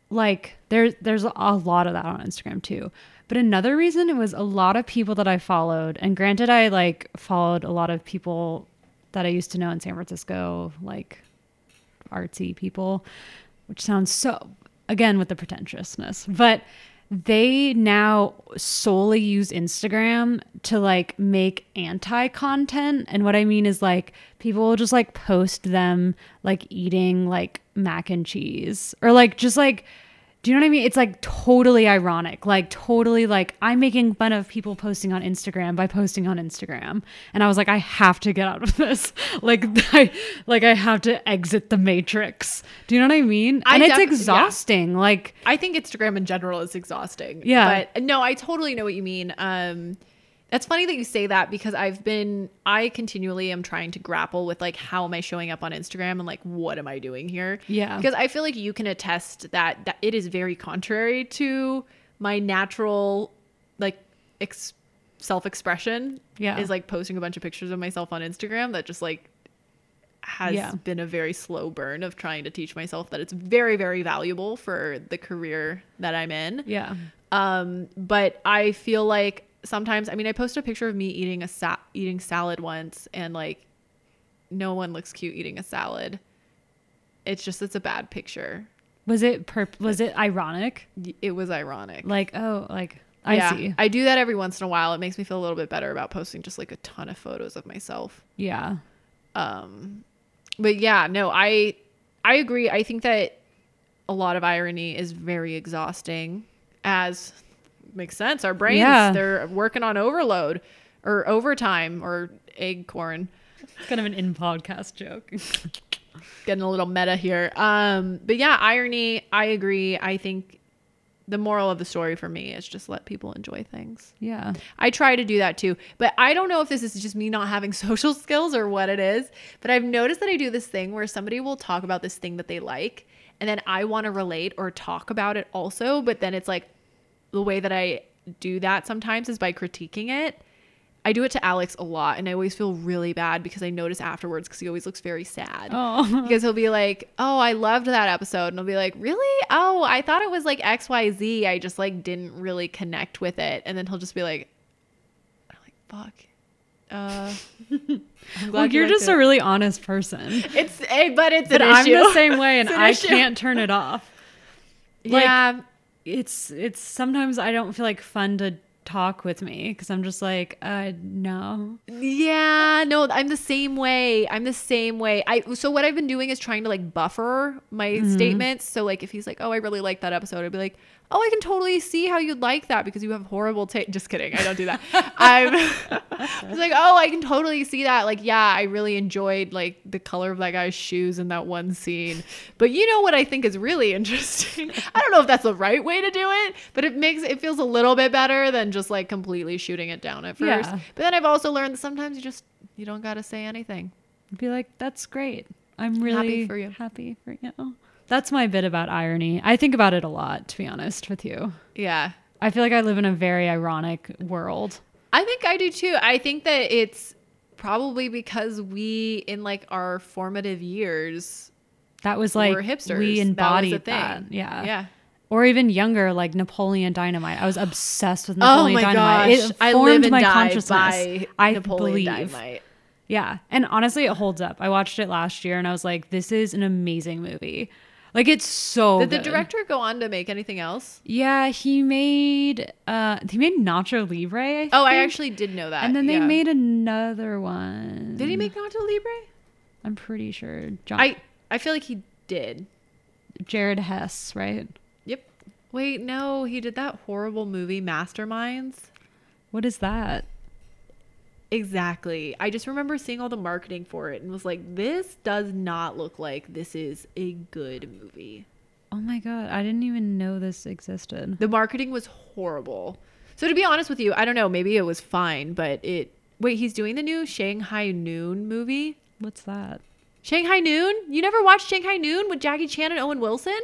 like there's there's a lot of that on Instagram too. But another reason it was a lot of people that I followed, and granted, I like followed a lot of people that I used to know in San Francisco, like artsy people, which sounds so again with the pretentiousness, but they now solely use Instagram to like make anti content. And what I mean is like people will just like post them like eating like mac and cheese or like just like Do you know what I mean? It's like totally ironic. Like totally like I'm making fun of people posting on Instagram by posting on Instagram. And I was like I have to get out of [laughs] this. Like I like I have to exit the matrix. Do you know what I mean? I And it's def- yeah. exhausting. Like I think Instagram in general is exhausting. Yeah. But no, I totally know what you mean. Um that's funny that you say that because I've been I continually am trying to grapple with like how am I showing up on Instagram and like what am I doing here? Yeah. Because I feel like you can attest that that it is very contrary to my natural like ex- self-expression. Yeah. Is like posting a bunch of pictures of myself on Instagram that just like has Yeah. been a very slow burn of trying to teach myself that it's very very valuable for the career that I'm in. yeah. Um but I feel like sometimes I mean I posted a picture of me eating a sa- eating salad once and like no one looks cute eating a salad. It's just it's a bad picture. Was it perp was it ironic? It was ironic. Like, oh, like I yeah, see. I do that every once in a while. It makes me feel a little bit better about posting just like a ton of photos of myself. yeah. Um but yeah, no, I I agree. I think that a lot of irony is very exhausting as makes sense. Our brains Yeah. they're working on overload or overtime or acorn. It's kind of an in podcast joke. [laughs] Getting a little meta here. Um but yeah, irony, I agree. I think the moral of the story for me is just let people enjoy things. yeah. I try to do that too. But I don't know if this is just me not having [laughs] social skills or what it is. But I've noticed that I do this thing where somebody will talk about this thing that they like. And then I want to relate or talk about it also. But then it's like the way that I do that sometimes is by critiquing it. I do it to Alex a lot. And I always feel really bad because I notice afterwards because he always looks very sad Oh. [laughs] because he'll be like, "Oh, I loved that episode," and I'll be like, "Really? Oh, I thought it was like X, Y, Z. I just like didn't really connect with it." And then he'll just be like, I'm like "Fuck." Uh, [laughs] I'm [laughs] glad Well, you you're just it. a really honest person. It's a, but it's But an I'm issue. the same way and an I issue. can't turn it off. Like, yeah, It's it's sometimes I don't feel like fun to talk with me because I'm just like, uh no. Yeah, no, I'm the same way. I'm the same way. I so what I've been doing is trying to like buffer my Mm-hmm. statements. So like if he's like, "Oh, I really like that episode," I'd be like, "Oh, I can totally see how you'd like that because you have horrible taste." Just kidding. I don't do that. [laughs] I'm [laughs] like, "Oh, I can totally see that." Like, yeah, I really enjoyed like the color of that guy's shoes in that one scene. But you know what I think is really [laughs] interesting? I don't know if that's the right way to do it, but it makes it feels a little bit better than just like completely shooting it down at first. Yeah. But then I've also learned that sometimes you just you don't gotta say anything. Be like, that's great. I'm really happy for you. Happy for you. That's my bit about irony. I think about it a lot, to be honest with you. Yeah. I feel like I live in a very ironic world. I think I do too. I think that it's probably because we in like our formative years That was like were hipsters. we That was a embodied thing. that. Yeah. Yeah. Or even younger, like Napoleon Dynamite. I was obsessed with Oh Napoleon my Dynamite. gosh. It I formed my consciousness. by I Napoleon believe. Dynamite. Yeah. And honestly, it holds up. I watched it last year and I was like, this is an amazing movie. Like it's so Did the director go on to make anything else? Yeah, he made uh he made Nacho Libre. I Oh, I actually did know that. And then they yeah. made another one. Did he make Nacho Libre? I'm pretty sure. John I I feel like he did. Jared Hess, right? Wait, no, he did that horrible movie Masterminds. What is that? Exactly. I just remember seeing all the marketing for it and was like, this does not look like this is a good movie. Oh my god, I didn't even know this existed. The marketing was horrible. So to be honest with you, I don't know, maybe it was fine, but it Wait, he's doing the new Shanghai Noon movie? What's that? Shanghai Noon? You never watched Shanghai Noon with Jackie Chan and Owen Wilson?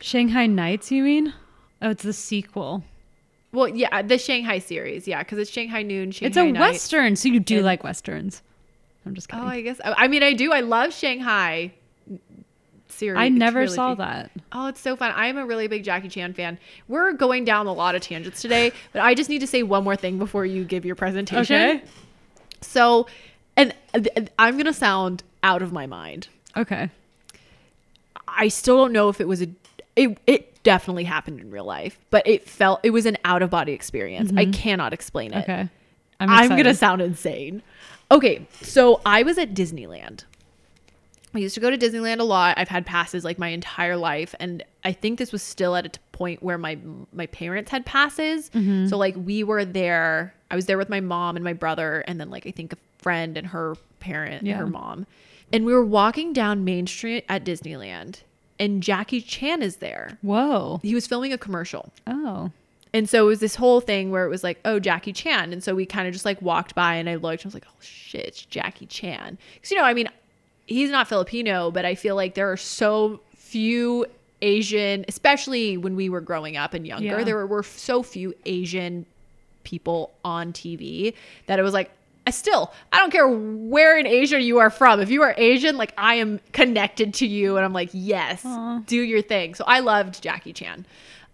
Shanghai Nights, you mean? Oh, it's the sequel. Well, yeah, uh, the Shanghai series, yeah, because it's Shanghai Noon, Shanghai it's a Night. western, so you do And- like westerns. I'm just oh, kidding. Oh. I guess. I mean, I do. I love Shanghai series. I never trilogy. saw that. Oh, it's so fun. I am a really big Jackie Chan fan. We're going down a lot of tangents today, [laughs] but I just need to say one more thing before you give your presentation. Okay. So, and, and I'm going to sound out of my mind. Okay. I still don't know if it was a it it definitely happened in real life, but it felt it was an out of body experience. I cannot explain it. Mm-hmm. Okay. I'm, gonna sound insane. Okay, so I was at Disneyland I used to go to Disneyland a lot. I've had passes like my entire life, and I think this was still at a t- point where my my parents had passes. Mm-hmm. So like we were there. I was there with my mom and my brother, and then like I think a friend and her parent, Yeah. her mom, and we were walking down Main Street at Disneyland, and Jackie Chan is there. Whoa. He was filming a commercial. Oh. And so it was this whole thing where it was like, oh, Jackie Chan. And so we kind of just like walked by and I looked and I was like, oh shit, it's Jackie Chan. Because, you know, I mean, he's not Filipino, but I feel like there are so few Asian, especially when we were growing up and younger, Yeah. there were, were so few Asian people on TV that it was like, I still, I don't care where in Asia you are from. If you are Asian, like I am connected to you. And I'm like, yes, Aw. do your thing. So I loved Jackie Chan.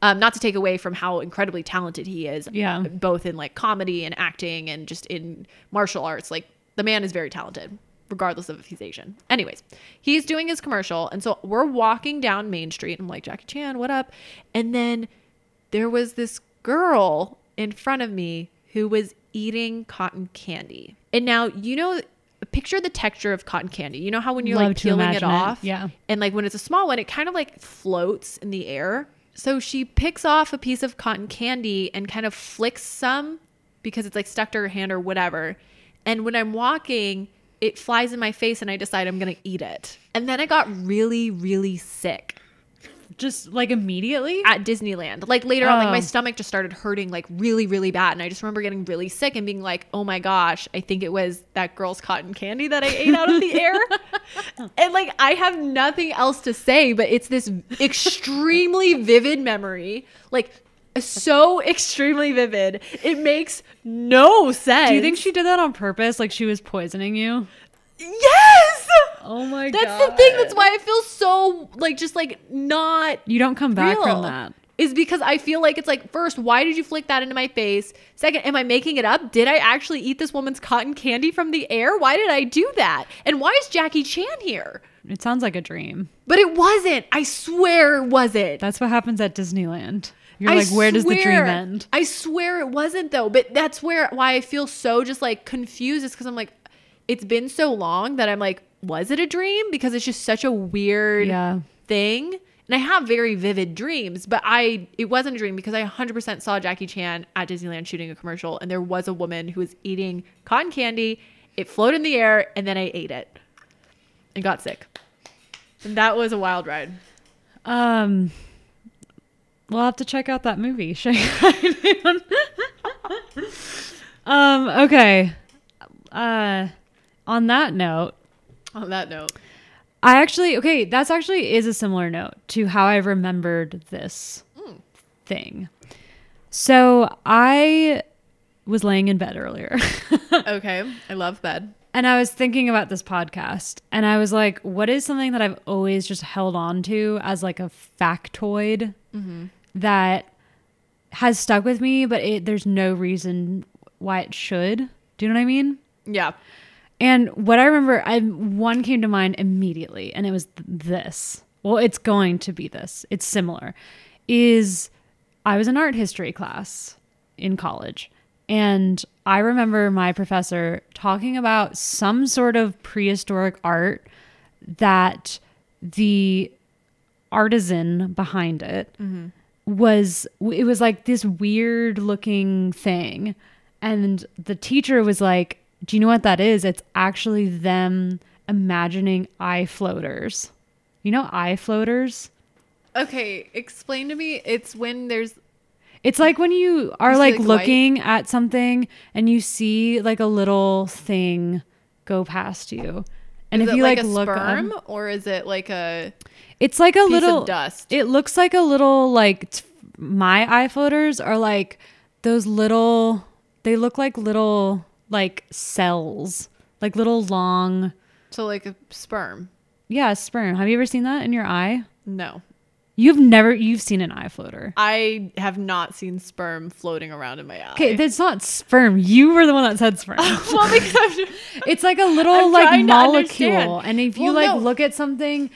Um, not to take away from how incredibly talented he is, Yeah. both in like comedy and acting and just in martial arts. Like the man is very talented, regardless of if he's Asian. Anyways, he's doing his commercial, and so we're walking down Main Street. And I'm like, Jackie Chan, what up? And then there was this girl in front of me who was eating cotton candy. And now you know. Picture the texture of cotton candy. You know how when you're Love like peeling it imagine it. off, Yeah. and like when it's a small one, it kind of like floats in the air. So she picks off a piece of cotton candy and kind of flicks some because it's like stuck to her hand or whatever. And when I'm walking, it flies in my face and I decide I'm going to eat it. And then I got really, really sick Just like immediately? at Disneyland. Like later on, like my Oh. stomach just started hurting like really, really bad. And I just remember getting really sick and being like, oh my gosh, I think it was that girl's cotton candy that I ate out of the [laughs] air. and like, I have nothing else to say, but it's this extremely [laughs] vivid memory. Like, so extremely vivid. It makes no sense. Do you think she did that on purpose? Like she was poisoning you? Yes! Oh my god. That's the thing. That's why I feel so like just like not You don't come back real from that. is because I feel like it's like first, why did you flick that into my face? Second, am I making it up? Did I actually eat this woman's cotton candy from the air? Why did I do that? And why is Jackie Chan here? It sounds like a dream. But it wasn't. I swear it wasn't. That's what happens at Disneyland. You're I like, where does the dream end? I swear it wasn't though. But that's where why I feel so just like confused is because I'm like, it's been so long that I'm like, was it a dream? Because it's just such a weird Yeah. thing. And I have very vivid dreams, but I it wasn't a dream because I 100% saw Jackie Chan at Disneyland shooting a commercial and there was a woman who was eating cotton candy. It floated in the air and then I ate it and got sick. And that was a wild ride. Um, we'll have to check out that movie. [laughs] Shanghai [laughs] um. Okay. Uh, on that note, On that note, I actually okay. That's actually is a similar note to how I remembered this mm. thing. So I was laying in bed earlier. [laughs] okay, I love bed. And I was thinking about this podcast and I was like, what is something that I've always just held on to as like a factoid mm-hmm. that has stuck with me, but it, there's no reason why it should? Do you know what I mean? Yeah. And what I remember, I one came to mind immediately, and it was th- this. Well, it's going to be this. It's similar. Is I was in art history class in college, and I remember my professor talking about some sort of prehistoric art that the artisan behind it mm-hmm. was it was like this weird looking thing and the teacher was like do you know what that is it's actually them imagining eye floaters you know eye floaters Okay, explain to me. It's when there's it's like when you are like, like, looking at something and you see like a little thing go past you and is if you like, like, a look up- or is it like a It's like a little dust? It looks like a little like t- my eye floaters are like those little. They look like little like cells, like little long. so like a sperm? Yeah, sperm. Have you ever seen that in your eye? No. You've never. You've seen an eye floater. I have not seen sperm floating around in my eye. Okay, that's not sperm. You were the one that said sperm. [laughs] well, because I'm, [laughs] it's like a little I'm like molecule, and if you Well, like no. look at something.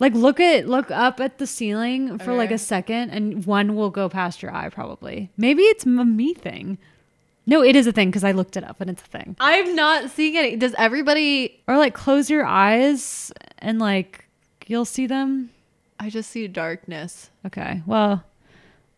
Like look at look up at the ceiling for like a second, and one will go past your eye. Probably, maybe it's a me thing. No, it is a thing because I looked it up and it's a thing. I'm not seeing it. Does everybody? Or like close your eyes and like you'll see them. I just see darkness. Okay. Well,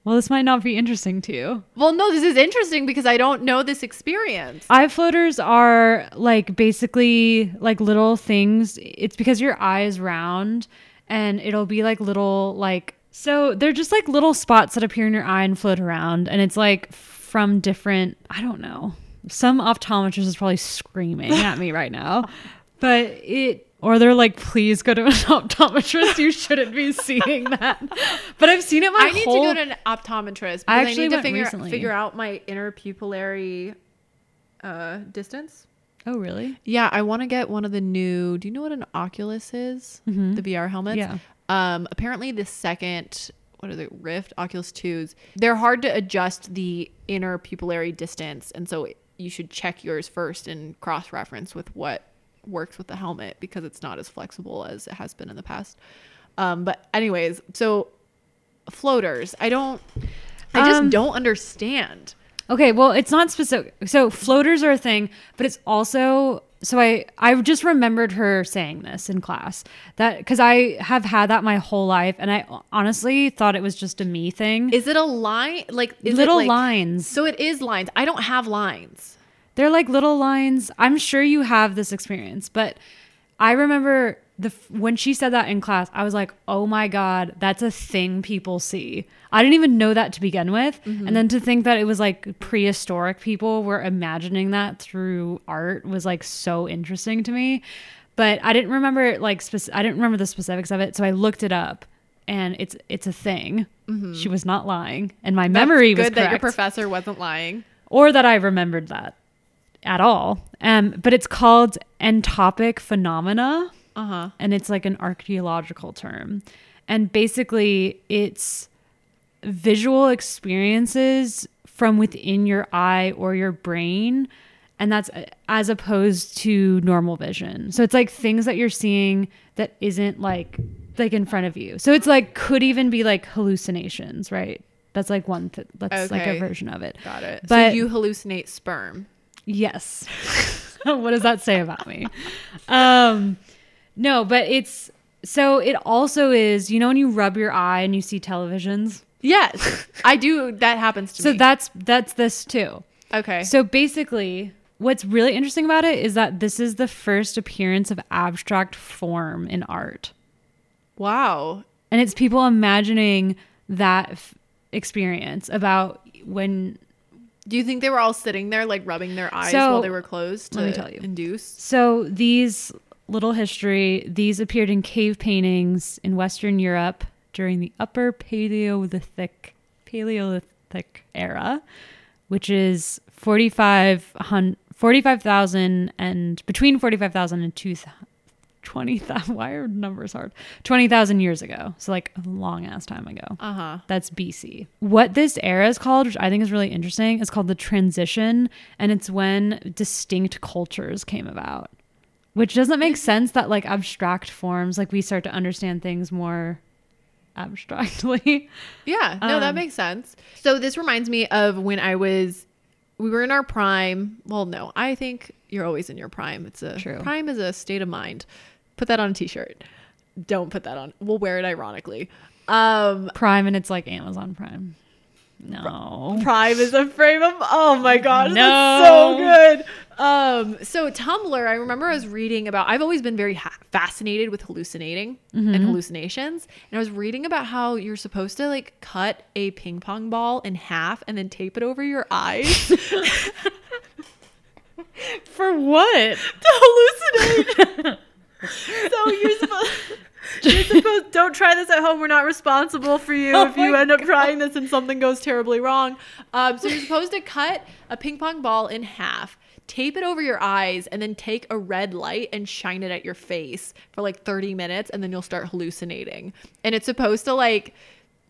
well, this might not be interesting to you. Well, no, this is interesting because I don't know this experience. Eye floaters are like basically like little things. It's because your eye is round and it'll be like little like so they're just like little spots that appear in your eye and float around and it's like from different I don't know. Some optometrist is probably screaming at me right now. [laughs] But it or they're like, please go to an [laughs] optometrist. You shouldn't be seeing that. But I've seen it my I need whole to go to an optometrist I I, actually need to went figure recently. figure out my interpupillary uh, distance. Oh really? Yeah, I want to get one of the new. Do you know what an Oculus is? The VR helmets. Yeah. Um. Apparently, the second what are the Rift Oculus twos? They're hard to adjust the interpupillary distance, and so you should check yours first and cross reference with what works with the helmet because it's not as flexible as it has been in the past. Um. But anyways, so floaters. I don't. I just Um, don't understand. Okay, well, it's not specific. So floaters are a thing, but it's also so I I just remembered her saying this in class that because I have had that my whole life, and I honestly thought it was just a me thing. Is it a line? Like is it little like- lines. So it is lines. I don't have lines. They're like little lines. I'm sure you have this experience, but I remember the when she said that in class, I was like, "Oh my god, that's a thing people see." I didn't even know that to begin with, and then to think that it was like prehistoric people were imagining that through art was like so interesting to me. But I didn't remember like spec- I didn't remember the specifics of it, so I looked it up, and it's it's a thing. She was not lying, and my memory That's was good that your professor wasn't lying. or that I remembered that at all. Um, but it's called entoptic phenomena, Uh huh. and it's like an archaeological term. And basically, it's visual experiences from within your eye or your brain. And that's uh, as opposed to normal vision. So it's like things that you're seeing that isn't like like in front of you. So it's like could even be like hallucinations, right? That's like one. Th- that's like a version of it. Got it. But- so you hallucinate sperm. Yes. [laughs] what does that say about me? Um no, but it's so it also is, you know when you rub your eye and you see televisions? Yes, I do. That happens to So me. So that's that's this too. okay. So basically, what's really interesting about it is that this is the first appearance of abstract form in art. wow. And it's people imagining that f- experience about when Do you think they were all sitting there like rubbing their eyes So, while they were closed to let me tell you. induce? So these little history, these appeared in cave paintings in Western Europe during the Upper Paleolithic Paleolithic era, which is 45 45,000 and between 45,000 and 2,000 20,000 [laughs] why are numbers hard 20,000 years ago so like a long ass time ago Uh huh. that's BC. What this era is called, which I think is really interesting, is called the transition. And it's when distinct cultures came about, which doesn't make sense that like abstract forms, like we start to understand things more abstractly. [laughs] Yeah, no, that Um, makes sense. So this reminds me of when I was we were in our prime. Well, no, I think you're always in your prime. It's a True. prime is a state of mind. Put that on a t-shirt. Don't put that on. We'll wear it ironically. Um Prime and it's like Amazon Prime. No. Prime is a frame of oh my gosh, No. that's so good. Um, so Tumblr, I remember I was reading about. I've always been very ha- fascinated with hallucinating and hallucinations, and I was reading about how you're supposed to like cut a ping pong ball in half and then tape it over your eyes [laughs] For what? to hallucinate. [laughs] so you're supposed. [laughs] You're supposed don't try this at home. We're not responsible for you Oh if you end up trying this and something goes terribly wrong. Um, so you're supposed to cut a ping pong ball in half, tape it over your eyes, and then take a red light and shine it at your face for like 30 minutes, and then you'll start hallucinating. And it's supposed to like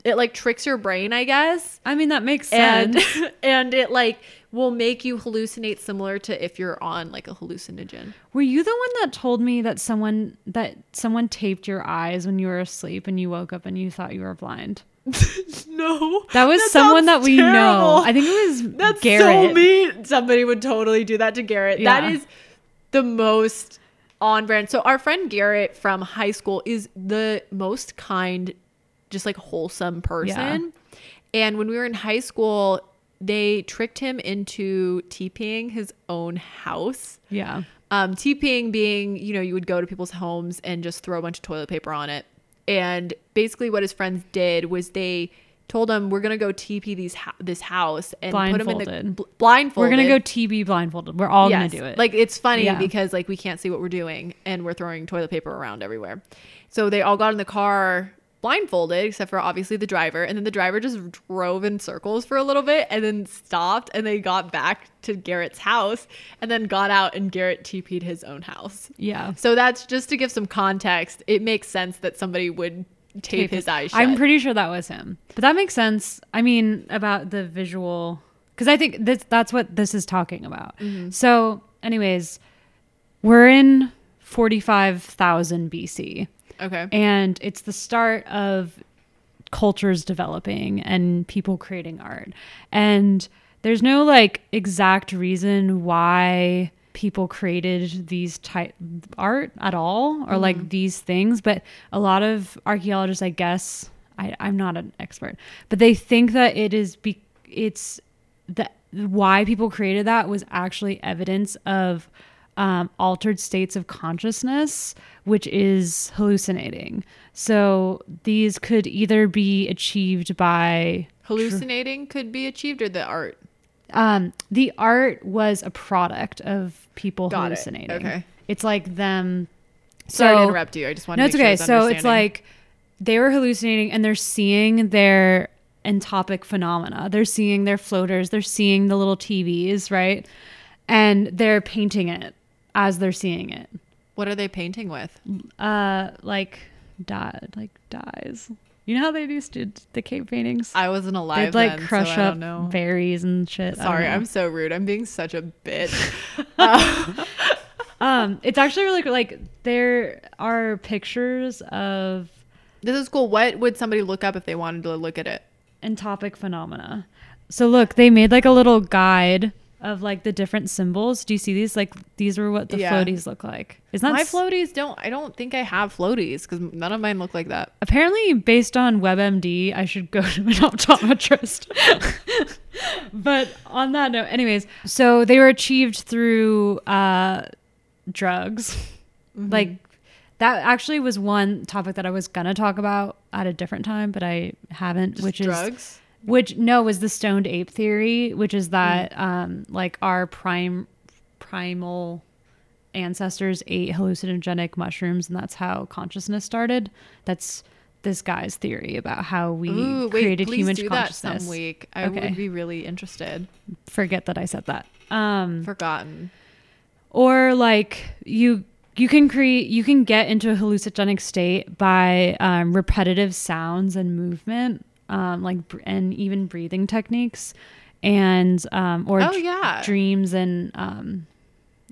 it like tricks your brain, I guess I mean, that makes and sense. [laughs] and it like will make you hallucinate similar to if you're on like a hallucinogen. Were you the one that told me that someone that someone taped your eyes when you were asleep and you woke up and you thought you were blind? [laughs] no. That was That someone that we terrible. know. I think it was That's Garrett. so mean. Somebody would totally do that to Garrett. That Yeah. is the most on brand. So our friend Garrett from high school is the most kind, just like wholesome person. And when we were in high school, they tricked him into TPing his own house. Yeah. Um, TPing being, you know, you would go to people's homes and just throw a bunch of toilet paper on it. And basically, what his friends did was they told him, "We're gonna go TP these ho- this house and put him in the Blindfolded. bl- blindfolded. We're gonna go TP blindfolded. We're all Yes. gonna do it. Like it's funny Yeah. because like we can't see what we're doing and we're throwing toilet paper around everywhere. So they all got in the car blindfolded, except for obviously the driver, and then the driver just drove in circles for a little bit and then stopped and they got back to Garrett's house and then got out and Garrett TP'd his own house. yeah. So that's just to give some context. It makes sense that somebody would tape, his eyes shut. I'm pretty sure that was him. But that makes sense. I mean, about the visual, because I think this, that's what this is talking about. Mm-hmm. So, anyways, we're in 45,000 BC, okay. and it's the start of cultures developing and people creating art. And there's no like exact reason why people created these type art at all or like mm-hmm. these things, but a lot of archaeologists, I guess, I, I'm not an expert, but they think that it is be it's that why people created that was actually evidence of um, altered states of consciousness, which is hallucinating. So these could either be achieved by Hallucinating could be achieved or the art. um, the art was a product of people Got it. hallucinating. Okay. It's like them. Sorry to interrupt you. I just wanted No, to it's make sure okay. So it's like they were hallucinating and they're seeing their entoptic phenomena. They're seeing their floaters. They're seeing the little TVs, right? And they're painting it as they're seeing it. what are they painting with? Uh, like dye, like dyes. You know how they used to the cave paintings? I wasn't alive They'd like then, crush so up berries and shit. Sorry. I'm so rude. I'm being such a bitch. [laughs] [laughs] Um, it's actually really cool. Like there are pictures of this is cool. What would somebody look up if they wanted to look at it? entoptic phenomena. So look, they made like a little guide of like the different symbols. Do you see these? Like these were what the Yeah. floaties look like. Isn't that My s- floaties don't. I don't think I have floaties because none of mine look like that. apparently based on WebMD, I should go [laughs] to an optometrist. [laughs] but on that note, anyways, so they were achieved through uh, drugs. Mm-hmm. Like that actually was one topic that I was gonna talk about at a different time, but I haven't. Just which is drugs. Which no was the stoned ape theory, which is that Mm. um, like our prime primal ancestors ate hallucinogenic mushrooms, and that's how consciousness started. That's this guy's theory about how we Ooh, wait, created human do that consciousness. some week. I Okay. would be really interested. Forget that I said that. Um, Forgotten. or like you you can create you can get into a hallucinogenic state by um, repetitive sounds and movement um, like and even breathing techniques and um, or Oh, yeah. dreams and um,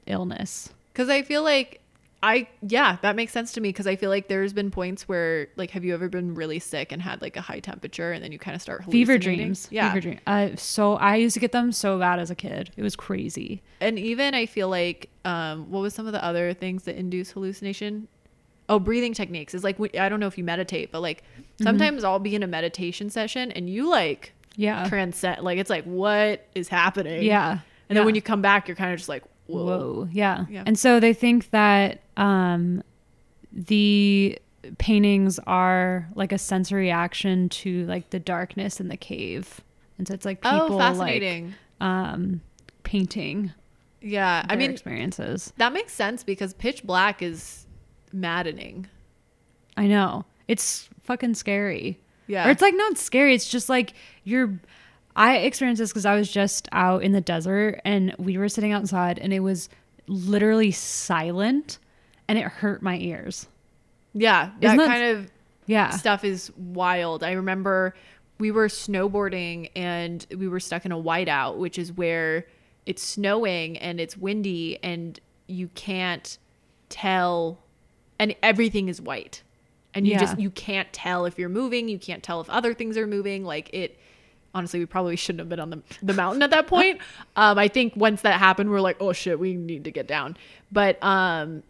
illness Because I feel like I yeah that makes sense to me because I feel like there's been points where like have you ever been really sick and had like a high temperature and then you kind of start fever dreams Yeah. fever dream uh, so i used to get them so bad as a kid it was crazy and even I feel like um, what was some of the other things that induce hallucination? Oh, breathing techniques is like I don't know if you meditate, but like Mm-hmm. sometimes I'll be in a meditation session and you like yeah transcend, like it's like what is happening? yeah and then when you come back, you're kind of just like whoa. Whoa. Yeah. Yeah. And so they think that um, the paintings are like a sensory action to like the darkness in the cave. And so it's like people Oh, fascinating. like um, painting yeah, I mean experiences. that makes sense because pitch black is maddening. I know. It's fucking scary. Yeah, Or it's like not scary. It's just like you're. I experienced this because I was just out in the desert and we were sitting outside and it was literally silent and it hurt my ears. yeah, that that- kind of Yeah. stuff is wild. I remember we were snowboarding and we were stuck in a whiteout, which is where it's snowing and it's windy and you can't tell and everything is white. and you Yeah. just you can't tell if you're moving you can't tell if other things are moving like it honestly we probably shouldn't have been on the, the mountain at that point [laughs] um i think once that happened we're like oh shit we need to get down but um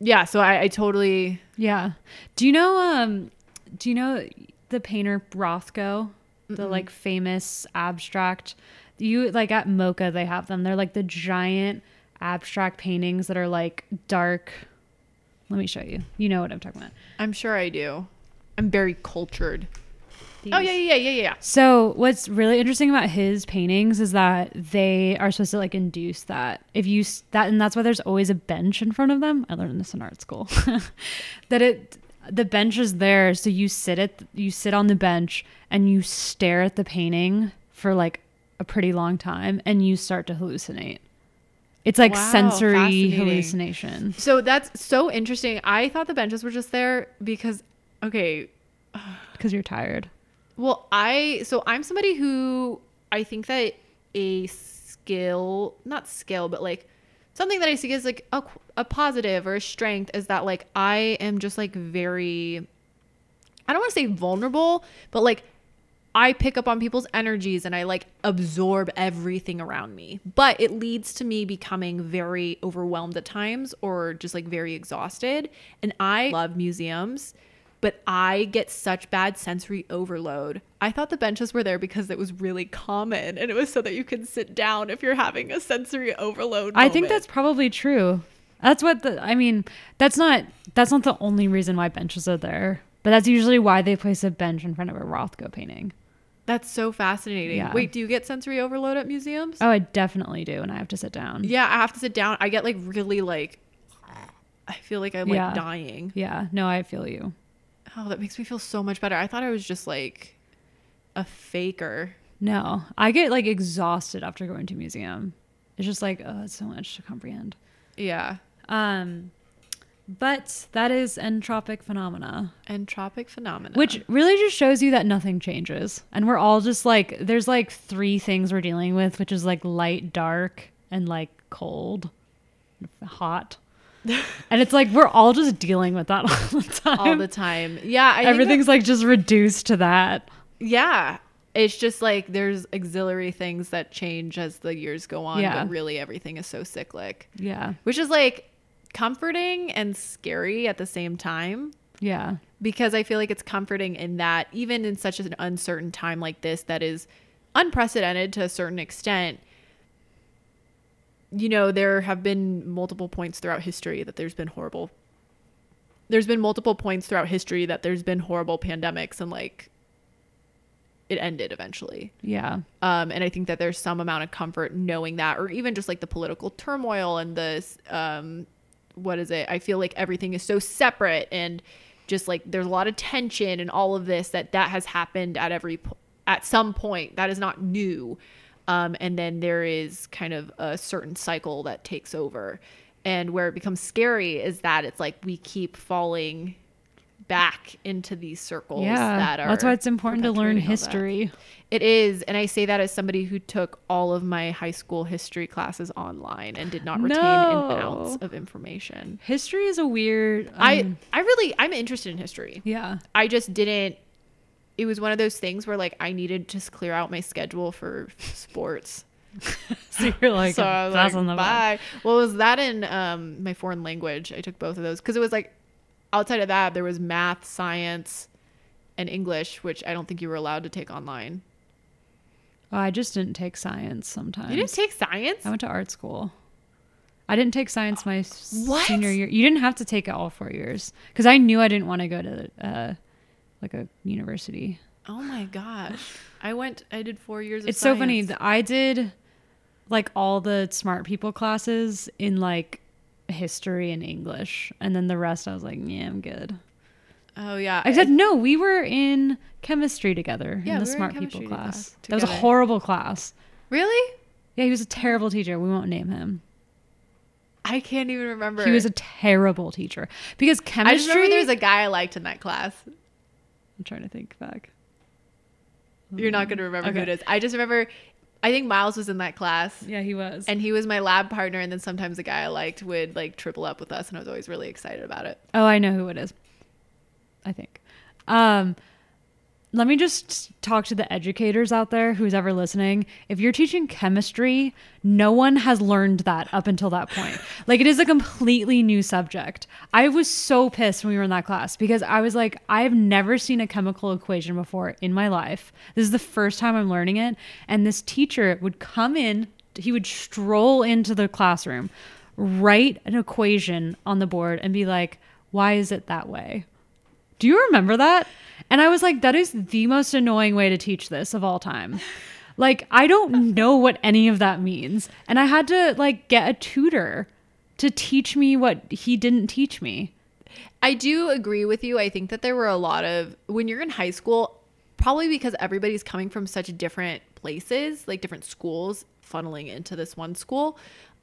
yeah so i, I totally Yeah. Do you know um do you know the painter Rothko? The like famous abstract you like at MOCA they have them. They're like the giant abstract paintings that are like dark. Let me show you. You know what I'm talking about. i'm sure i do i'm very cultured oh, These. oh yeah yeah yeah yeah yeah So what's really interesting about his paintings is that they are supposed to like induce that. If you that and that's why there's always a bench in front of them. I learned this in art school. [laughs] that it the bench is there so you sit at you sit on the bench and you stare at the painting for like a pretty long time and you start to hallucinate. It's like Wow, sensory hallucination. so that's so interesting i thought the benches were just there because okay [sighs] Because you're tired. Well, I so I'm somebody who I think that a skill, not skill, but like something that I see as like a, a positive or a strength is that like I am just like very I don't want to say vulnerable, but like I pick up on people's energies and I like absorb everything around me. But it leads to me becoming very overwhelmed at times or just like very exhausted. And I love museums, but I get such bad sensory overload. I thought the benches were there because it was really common and it was so that you could sit down if you're having a sensory overload. I think that's probably true. That's what the I mean, that's not that's not the only reason why benches are there. But that's usually why they place a bench in front of a Rothko painting. That's so fascinating. Yeah. Wait, do you get sensory overload at museums? Oh, I definitely do, and I have to sit down. Yeah, I have to sit down. I get like really like I feel like I'm like dying. Yeah, no, I feel you. Oh, that makes me feel so much better. I thought I was just like a faker. No, I get like exhausted after going to a museum. It's just like, oh, it's so much to comprehend. Yeah. Um, but that is entropic phenomena, Entropic phenomena. which really just shows you that nothing changes, and we're all just like, there's like three things we're dealing with, which is like light, dark, and like cold, hot. [laughs] and it's like we're all just dealing with that [laughs] all the time. all the time. Yeah, I Everything's like just reduced to that. yeah. It's just like there's auxiliary things that change as the years go on, Yeah. but really everything is so cyclic. Yeah. Which is like comforting and scary at the same time. Yeah. because I feel like it's comforting in that even in such an uncertain time like this that is unprecedented to a certain extent you know there have been multiple points throughout history that there's been horrible there's been multiple points throughout history that there's been horrible pandemics and like it ended eventually Yeah. um, and I think that there's some amount of comfort knowing that, or even just like the political turmoil and the, um, what is it? I feel like everything is so separate and just like there's a lot of tension and all of this that that has happened at every at some point. That is not new. Um, and then there is kind of a certain cycle that takes over. And where it becomes scary is that it's like we keep falling back into these circles Yeah. that are That's why it's important to learn perpetuating all that. history. It is, and I say that as somebody who took all of my high school history classes online and did not retain No. an ounce of information. History is a weird. I um, I really I'm interested in history. yeah. I just didn't. It was one of those things where like I needed to just clear out my schedule for sports. [laughs] So you're like, so I was like, on the bye. Well, was that in um my foreign language? I took both of those because it was like outside of that there was math, science, and English, which I don't think you were allowed to take online. Oh, I just didn't take science sometimes. You didn't take science? I went to art school. I didn't take science my What? senior year. You didn't have to take it all four years because I knew I didn't want to go to uh, like a university. Oh my gosh. I went I did 4 years of It's so funny. I did like all the smart people classes in like history and English, and then the rest I was like, yeah, I'm good. Oh yeah. I said no, we were in chemistry together Yeah, in the we were in smart people class. class That was a horrible class. really? Yeah, he was a terrible teacher. We won't name him. I can't even remember. He was a terrible teacher because I chemistry. just remember there was a guy I liked in that class. I'm trying to think back. You're not going to remember who it is. I just remember I think Miles was in that class. Yeah, he was. And he was my lab partner and then sometimes the guy I liked would like triple up with us and I was always really excited about it. oh, I know who it is. I think. Um, let me just talk to the educators out there who's ever listening. If you're teaching chemistry, no one has learned that up until that point. [laughs] like it is a completely new subject. I was so pissed when we were in that class because I was like, I've never seen a chemical equation before in my life. This is the first time I'm learning it. And this teacher would come in, he would stroll into the classroom, write an equation on the board, and be like, why is it that way? Do you remember that? And I was like, that is the most annoying way to teach this of all time. Like, I don't know what any of that means. And I had to like get a tutor to teach me what he didn't teach me. I do agree with you. I think that there were a lot of when you're in high school, probably because everybody's coming from such different places, like different schools funneling into this one school.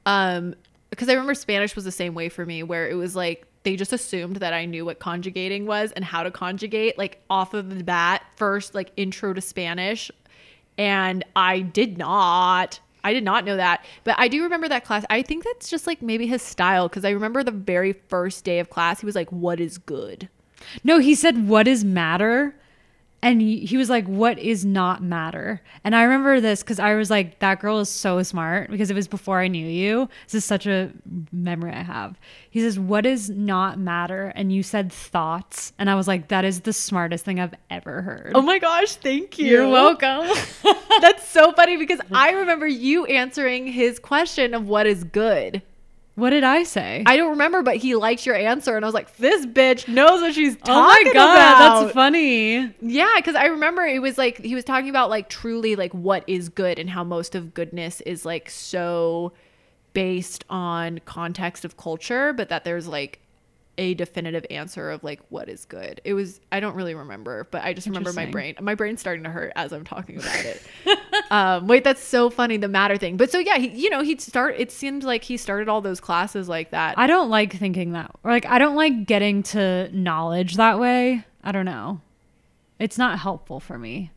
Um because I remember Spanish was the same way for me where it was like they just assumed that I knew what conjugating was and how to conjugate like off of the bat first like intro to Spanish and I did not I did not know that. But I do remember that class. I think that's just like maybe his style because I remember the very first day of class he was like what is good? No, he said, What is matter? And he, was like, What is not matter? And I remember this because I was like, That girl is so smart because it was before I knew you. This is such a memory I have. He says, What is not matter? And you said thoughts. And I was like, That is the smartest thing I've ever heard. Oh my gosh, thank you. You're welcome. [laughs] That's so funny because I remember you answering his question of what is good. What did I say? I don't remember, but he liked your answer, and I was like, "This bitch knows what she's talking oh my god, about." that's funny. Yeah, because I remember it was like he was talking about like truly like what is good and how most of goodness is like so based on context of culture, but that there's like a definitive answer of like what is good. It was I don't really remember, but I just remember my brain. My brain's starting to hurt as I'm talking about it. [laughs] um, wait, that's so funny the matter thing. But so yeah, he, you know he'd start. It seemed like he started all those classes like that. I don't like thinking that. Or like I don't like getting to knowledge that way. I don't know. It's not helpful for me.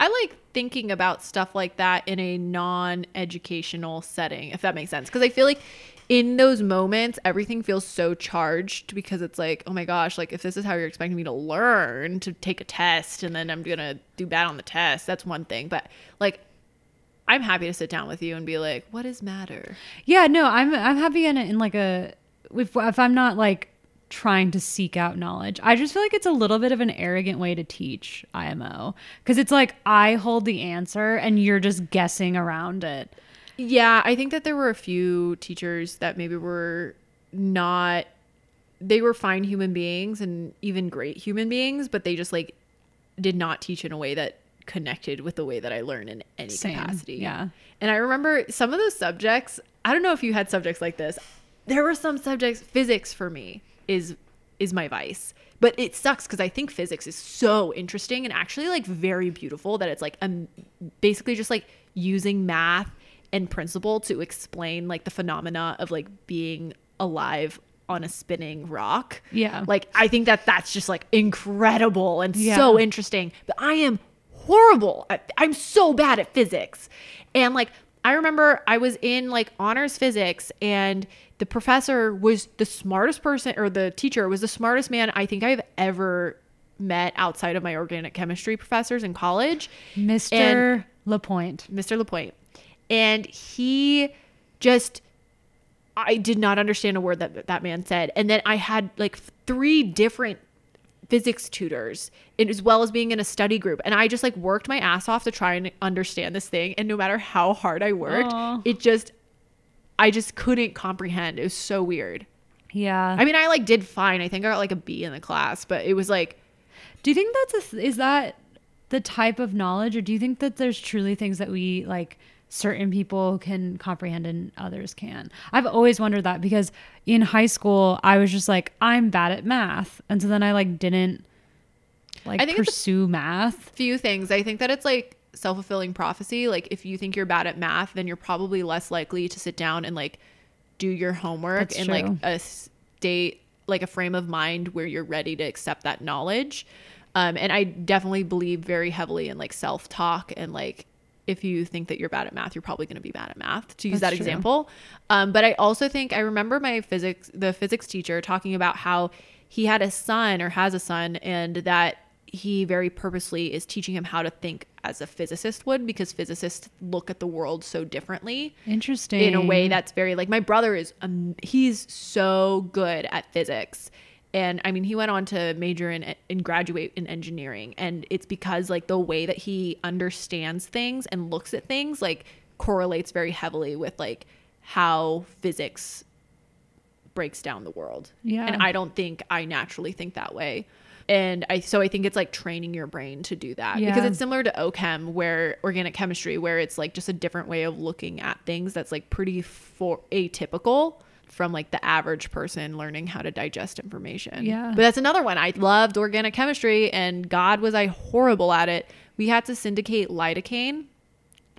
I like thinking about stuff like that in a non-educational setting, if that makes sense. Because I feel like in those moments, everything feels so charged because it's like, oh my gosh, like if this is how you're expecting me to learn to take a test and then I'm gonna do bad on the test, that's one thing. But like, I'm happy to sit down with you and be like, what is matter? Yeah, no, I'm I'm happy in in like a if if I'm not like trying to seek out knowledge. I just feel like it's a little bit of an arrogant way to teach IMO because it's like I hold the answer and you're just guessing around it. Yeah, I think that there were a few teachers that maybe were not they were fine human beings and even great human beings, but they just like did not teach in a way that connected with the way that I learn in any Same, capacity. yeah. And I remember some of those subjects, I don't know if you had subjects like this. There were some subjects physics for me is is my vice. But it sucks because I think physics is so interesting and actually like very beautiful that it's like um basically just like using math and principle to explain like the phenomena of like being alive on a spinning rock. Yeah. Like I think that that's just like incredible and Yeah. so interesting. But I am horrible. At, I'm so bad at physics. And like I remember I was in like honors physics and the professor was the smartest person or the teacher was the smartest man I think I've ever met outside of my organic chemistry professors in college. Mr. And- Lapointe. Mr. Lapointe. And he just I did not understand a word that that man said. And then I had like three different physics tutors as well as being in a study group and I just like worked my ass off to try and understand this thing and no matter how hard I worked Aw. it just I just couldn't comprehend it was so weird Yeah. I mean I like did fine I think I got like a B in the class but it was like Do you think that's a th- is that the type of knowledge, or do you think that there's truly things that we like certain people can comprehend and others can? I've always wondered that because in high school I was just like I'm bad at math, and so then I like didn't like I think pursue math. few things. I think that it's like self fulfilling prophecy. Like if you think you're bad at math, then you're probably less likely to sit down and like do your homework That's in true. like a state, like a frame of mind where you're ready to accept that knowledge. Um, and I definitely believe very heavily in like self talk and like if you think that you're bad at math, you're probably going to be bad at math. To use That's that true. example, um, but I also think I remember my physics, the physics teacher talking about how he had a son or has a son, and that he very purposely is teaching him how to think as a physicist would because physicists look at the world so differently Interesting. in a way that's very like my brother is um, he's so good at physics and i mean he went on to major in and graduate in engineering. And it's because like the way that he understands things and looks at things like correlates very heavily with like how physics breaks down the world. Yeah. and i don't think i naturally think that way. And i so i think it's like training your brain to do that. Because it's similar to ochem where organic chemistry where it's like just a different way of looking at things that's like pretty for atypical from like the average person learning how to digest information Yeah. but that's another one i loved organic chemistry and god was i horrible at it we had to syndicate lidocaine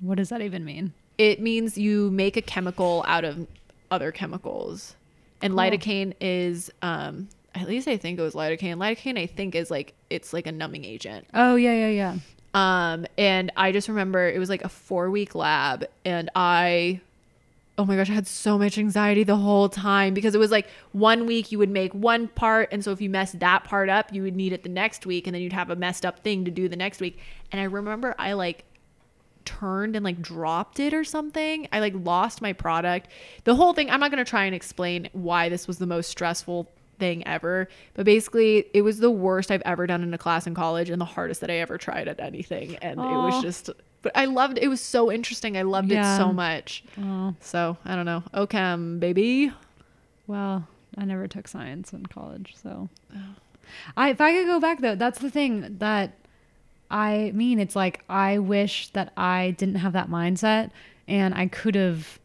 what does that even mean? it means you make a chemical out of other chemicals and Cool. lidocaine is um at least i think it was lidocaine lidocaine i think is like it's like a numbing agent Oh yeah, yeah, yeah. um and i just remember it was like a four week lab and i oh my gosh i had so much anxiety the whole time because it was like one week you would make one part and so if you messed that part up you would need it the next week and then you'd have a messed up thing to do the next week and i remember i like turned and like dropped it or something. I like lost my product. The whole thing, I'm not going to try and explain why this was the most stressful thing ever, but basically it was the worst I've ever done in a class in college and the hardest that I ever tried at anything and it was just but I loved it was so interesting. I loved it so much. Oh So, I don't know. OChem, baby. well, I never took science in college, so. Oh. I if I could go back though, that's the thing that I mean. It's like I wish that I didn't have that mindset and I could have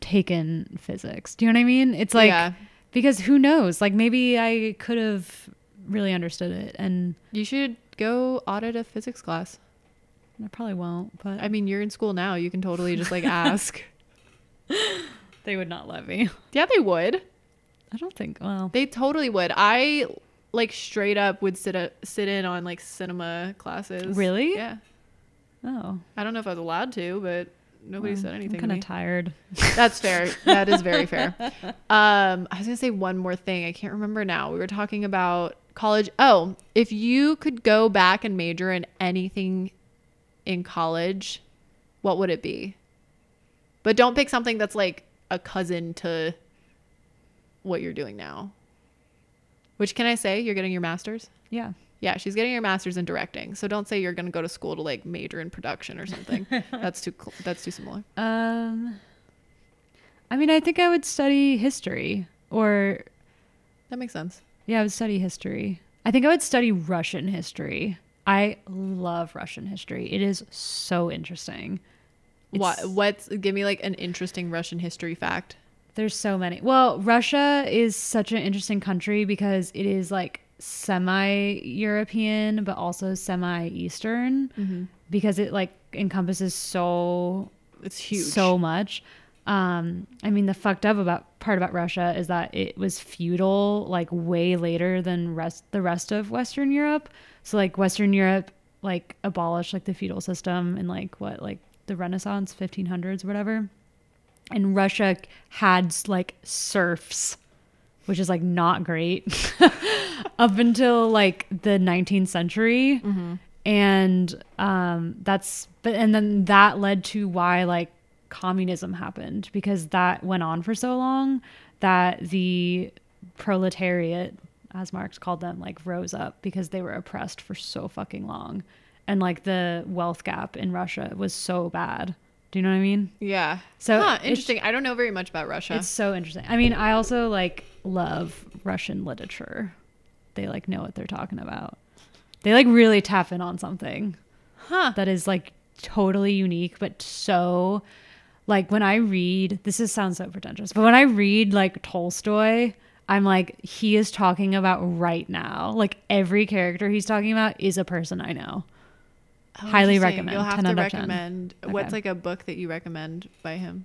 taken physics. Do you know what I mean? It's like yeah. because who knows? Like maybe I could have really understood it, and You should go audit a physics class. I probably won't. But I mean, you're in school now. You can totally just like ask. [laughs] they would not let me. yeah, they would. I don't think. Well, They totally would. I like straight up would sit a, sit in on like cinema classes. Really? Yeah. oh, I don't know if I was allowed to, but nobody well, said anything. I'm kind of tired. That's fair. [laughs] That is very fair. Um, I was gonna say one more thing. I can't remember now. We were talking about college. Oh, if you could go back and major in anything in college, what would it be? But don't pick something that's like a cousin to what you're doing now. Which can I say? You're getting your master's? Yeah. Yeah, she's getting her master's in directing. So don't say you're going to go to school to like major in production or something. [laughs] that's too cl- that's too similar. Um, I mean, I think I would study history, or That makes sense. yeah, I would study history. I think I would study Russian history. I love Russian history. It is so interesting. What It's- what's give me like an interesting Russian history fact? There's so many. Well, Russia is such an interesting country because it is like semi European, but also semi Eastern because it like encompasses so It's huge. so much. Um, I mean, the fucked up about part about Russia is that it was feudal like way later than rest the rest of Western Europe. So like Western Europe like abolished like the feudal system in like what like the Renaissance, 1500s, or whatever. And Russia had like serfs, which is like not great [laughs] up until like the 19th century and um that's but and then that led to why like communism happened because that went on for so long that the proletariat as marx called them like rose up because they were oppressed for so fucking long and like the wealth gap in russia was so bad do you know what i mean yeah. So huh, interesting. I don't know very much about Russia. it's so interesting. I mean, I also like love Russian literature. They like know what they're talking about. They like really tap in on something huh. that is like totally unique, but so like when I read, this is sounds so pretentious, but when I read like Tolstoy, I'm like, he is talking about right now. Like every character he's talking about is a person I know. Oh, highly recommend. You'll have 10 to out of 10. recommend. Okay. What's like a book that you recommend by him?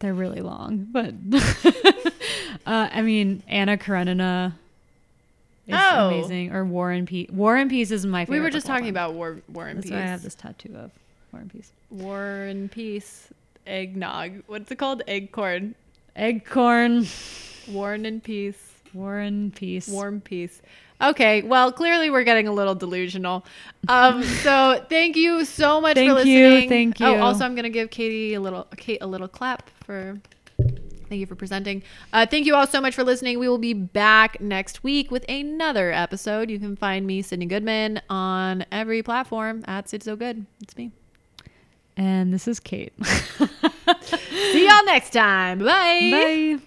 They're really long, but [laughs] uh, I mean, Anna Karenina is Oh. amazing, or War and Peace. War and Peace is my favorite. We were just talking about War War and That's Peace. why I have this tattoo of War and Peace. War and Peace. Eggnog. What's it called? Egg corn. Egg corn. War and Peace. War and peace. Warm peace. Okay, well, clearly we're getting a little delusional. Um, so thank you so much Thank for you, listening. thank Oh, you. also, I'm gonna give Katie a little, Kate a little clap for. Thank you for presenting. Uh, thank you all so much for listening. We will be back next week with another episode. You can find me, Sydney Goodman, on every platform at Sid So Good. It's me. And this is Kate. [laughs] See y'all next time. Bye. Bye.